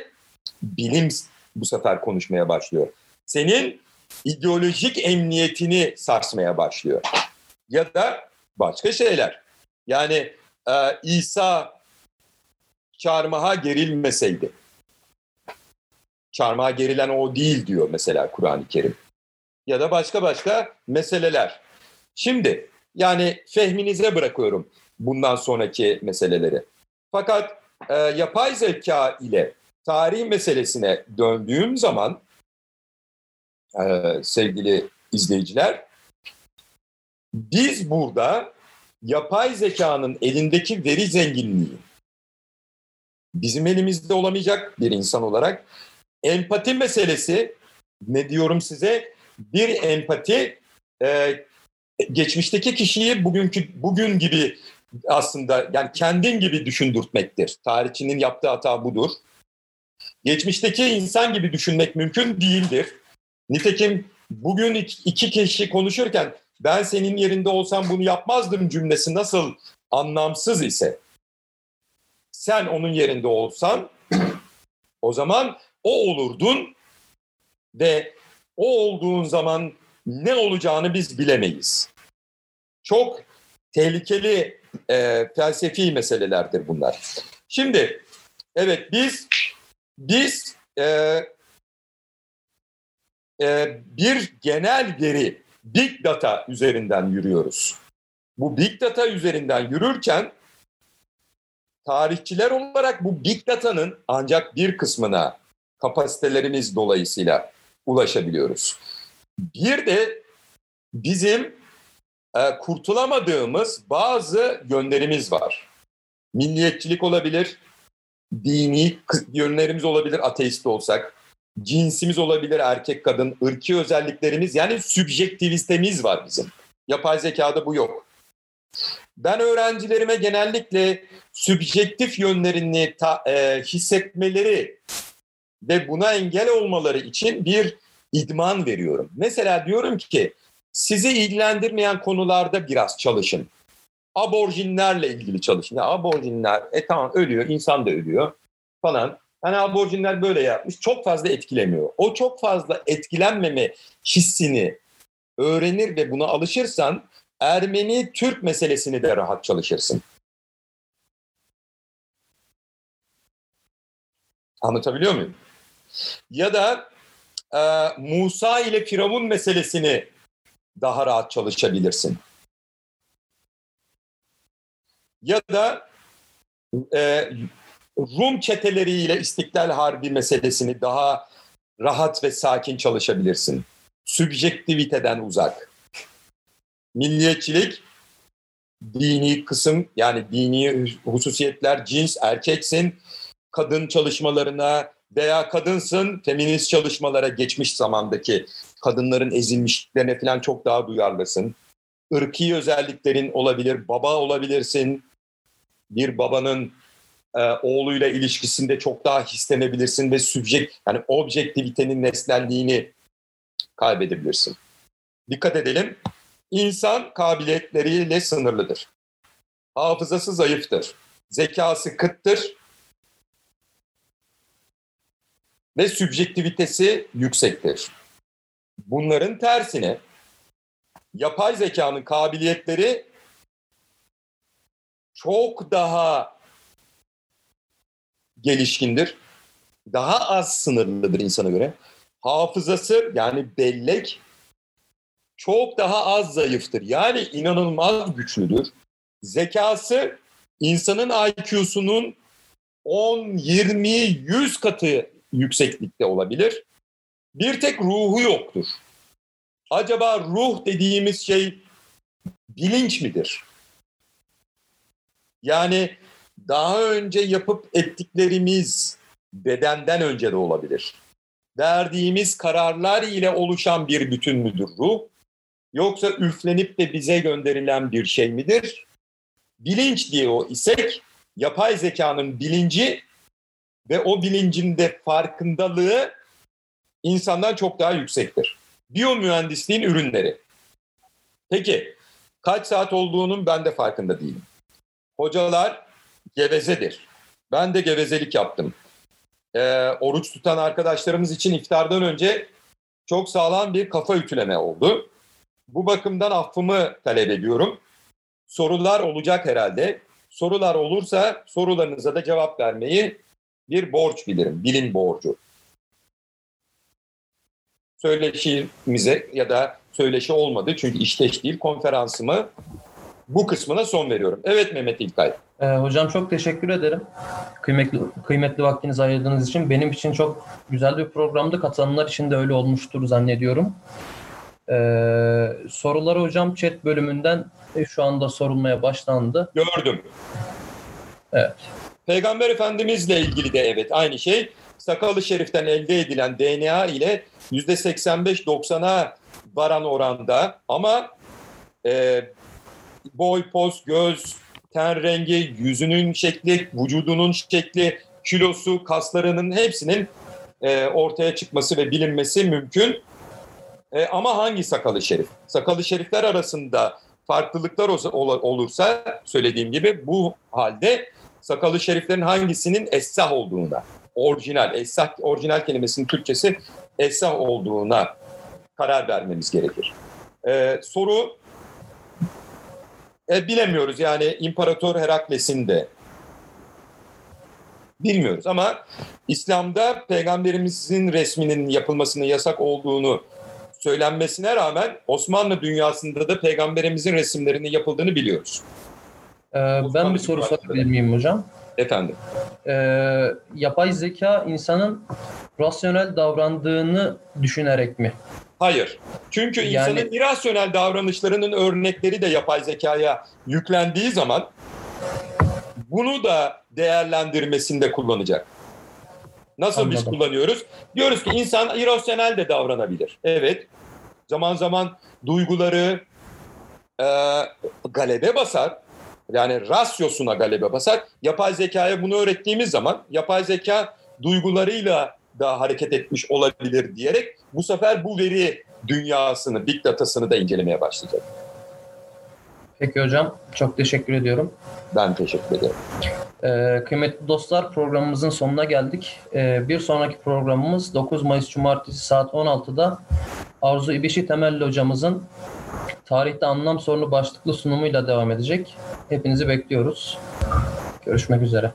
S2: bilim bu sefer konuşmaya başlıyor. Senin ideolojik emniyetini sarsmaya başlıyor. Ya da başka şeyler. Yani e, İsa çarmıha gerilmeseydi. Çarmıha gerilen o değil diyor mesela Kur'an-ı Kerim. Ya da başka başka meseleler. Şimdi yani fehminize bırakıyorum bundan sonraki meseleleri. Fakat e, yapay zeka ile tarih meselesine döndüğüm zaman e, sevgili izleyiciler, biz burada yapay zekanın elindeki veri zenginliği bizim elimizde olamayacak bir insan olarak empati meselesi ne diyorum size bir empati e, geçmişteki kişiyi bugünkü bugün gibi aslında yani kendin gibi düşündürtmektir. Tarihçinin yaptığı hata budur. Geçmişteki insan gibi düşünmek mümkün değildir. Nitekim bugün iki kişi konuşurken ben senin yerinde olsam bunu yapmazdım cümlesi nasıl anlamsız ise sen onun yerinde olsan (clears throat) o zaman o olurdun ve o olduğun zaman ne olacağını biz bilemeyiz. Çok tehlikeli e, felsefi meselelerdir bunlar. Şimdi evet biz biz e, e, bir genel veri big data üzerinden yürüyoruz. Bu big data üzerinden yürürken tarihçiler olarak bu big data'nın ancak bir kısmına kapasitelerimiz dolayısıyla ulaşabiliyoruz. Bir de bizim e, kurtulamadığımız bazı yönlerimiz var. Milliyetçilik olabilir, dini yönlerimiz olabilir ateist olsak, cinsimiz olabilir erkek kadın, ırki özelliklerimiz yani sübjektivistemiz var bizim. Yapay zekada bu yok. Ben öğrencilerime genellikle sübjektif yönlerini ta, e, hissetmeleri ve buna engel olmaları için bir idman veriyorum. Mesela diyorum ki sizi ilgilendirmeyen konularda biraz çalışın. Aborjinlerle ilgili çalışın. Ya aborjinler, e tamam ölüyor, insan da ölüyor falan. Hani aborjinler böyle yapmış. Çok fazla etkilemiyor. O çok fazla etkilenmeme hissini öğrenir ve buna alışırsan Ermeni Türk meselesini de rahat çalışırsın. Anlatabiliyor muyum? Ya da e, Musa ile Firavun meselesini daha rahat çalışabilirsin. Ya da e, Rum çeteleriyle İstiklal Harbi meselesini daha rahat ve sakin çalışabilirsin. Sübjektiviteden uzak. Milliyetçilik, dini kısım yani dini hususiyetler, cins, erkeksin, kadın çalışmalarına veya kadınsın, feminist çalışmalara geçmiş zamandaki kadınların ezilmişliklerine falan çok daha duyarlısın. Irki özelliklerin olabilir, baba olabilirsin. Bir babanın e, oğluyla ilişkisinde çok daha hislenebilirsin ve sübjekt yani objektivitenin nesnelliğini kaybedebilirsin. Dikkat edelim. İnsan kabiliyetleriyle sınırlıdır. Hafızası zayıftır. Zekası kıttır. Ve sübjektivitesi yüksektir. Bunların tersine yapay zekanın kabiliyetleri çok daha gelişkindir. Daha az sınırlıdır insana göre. Hafızası yani bellek çok daha az zayıftır. Yani inanılmaz güçlüdür. Zekası insanın IQ'sunun 10, 20, 100 katı yükseklikte olabilir. Bir tek ruhu yoktur. Acaba ruh dediğimiz şey bilinç midir? Yani daha önce yapıp ettiklerimiz bedenden önce de olabilir. Verdiğimiz kararlar ile oluşan bir bütün müdür ruh? Yoksa üflenip de bize gönderilen bir şey midir? Bilinç diye o isek yapay zekanın bilinci ve o bilincinde farkındalığı insandan çok daha yüksektir. Biyomühendisliğin ürünleri. Peki kaç saat olduğunun ben de farkında değilim. Hocalar gevezedir. Ben de gevezelik yaptım. Ee, oruç tutan arkadaşlarımız için iftardan önce çok sağlam bir kafa ütüleme oldu. Bu bakımdan affımı talep ediyorum. Sorular olacak herhalde. Sorular olursa sorularınıza da cevap vermeyi bir borç bilirim, bilin borcu. Söyleşimize ya da söyleşi olmadı çünkü işteş değil konferansımı bu kısmına son veriyorum. Evet Mehmet İlkay.
S1: Ee, hocam çok teşekkür ederim. Kıymetli, kıymetli vaktinizi ayırdığınız için. Benim için çok güzel bir programdı. Katılanlar için de öyle olmuştur zannediyorum. Ee, soruları hocam chat bölümünden e, şu anda sorulmaya başlandı.
S2: Gördüm.
S1: Evet.
S2: Peygamber Efendimizle ilgili de evet aynı şey. Sakalı şeriften elde edilen DNA ile %85-90'a varan oranda ama e, boy, poz, göz, ten rengi, yüzünün şekli, vücudunun şekli, kilosu, kaslarının hepsinin e, ortaya çıkması ve bilinmesi mümkün. E, ama hangi sakalı şerif? Sakalı şerifler arasında farklılıklar olursa söylediğim gibi bu halde sakalı şeriflerin hangisinin essah olduğuna, orijinal, essah orijinal kelimesinin Türkçesi essah olduğuna karar vermemiz gerekir. Ee, soru e, bilemiyoruz yani İmparator Herakles'in de bilmiyoruz ama İslam'da peygamberimizin resminin yapılmasının yasak olduğunu söylenmesine rağmen Osmanlı dünyasında da peygamberimizin resimlerinin yapıldığını biliyoruz.
S1: Ee, ben bir soru sorabilir miyim hocam?
S2: Efendim?
S1: Ee, yapay zeka insanın rasyonel davrandığını düşünerek mi?
S2: Hayır. Çünkü yani... insanın irasyonel davranışlarının örnekleri de yapay zekaya yüklendiği zaman bunu da değerlendirmesinde kullanacak. Nasıl Anladım. biz kullanıyoruz? Diyoruz ki insan irasyonel de davranabilir. Evet. Zaman zaman duyguları e, galebe basar. Yani rasyosuna galebe basar. Yapay zekaya bunu öğrettiğimiz zaman yapay zeka duygularıyla da hareket etmiş olabilir diyerek bu sefer bu veri dünyasını, big datasını da incelemeye başlayacak.
S1: Peki hocam, çok teşekkür ediyorum.
S2: Ben teşekkür ederim.
S1: Ee, kıymetli dostlar programımızın sonuna geldik. Ee, bir sonraki programımız 9 Mayıs Cumartesi saat 16'da Arzu İbişi Temelli hocamızın Tarihte Anlam Sorunu başlıklı sunumuyla devam edecek. Hepinizi bekliyoruz. Görüşmek üzere.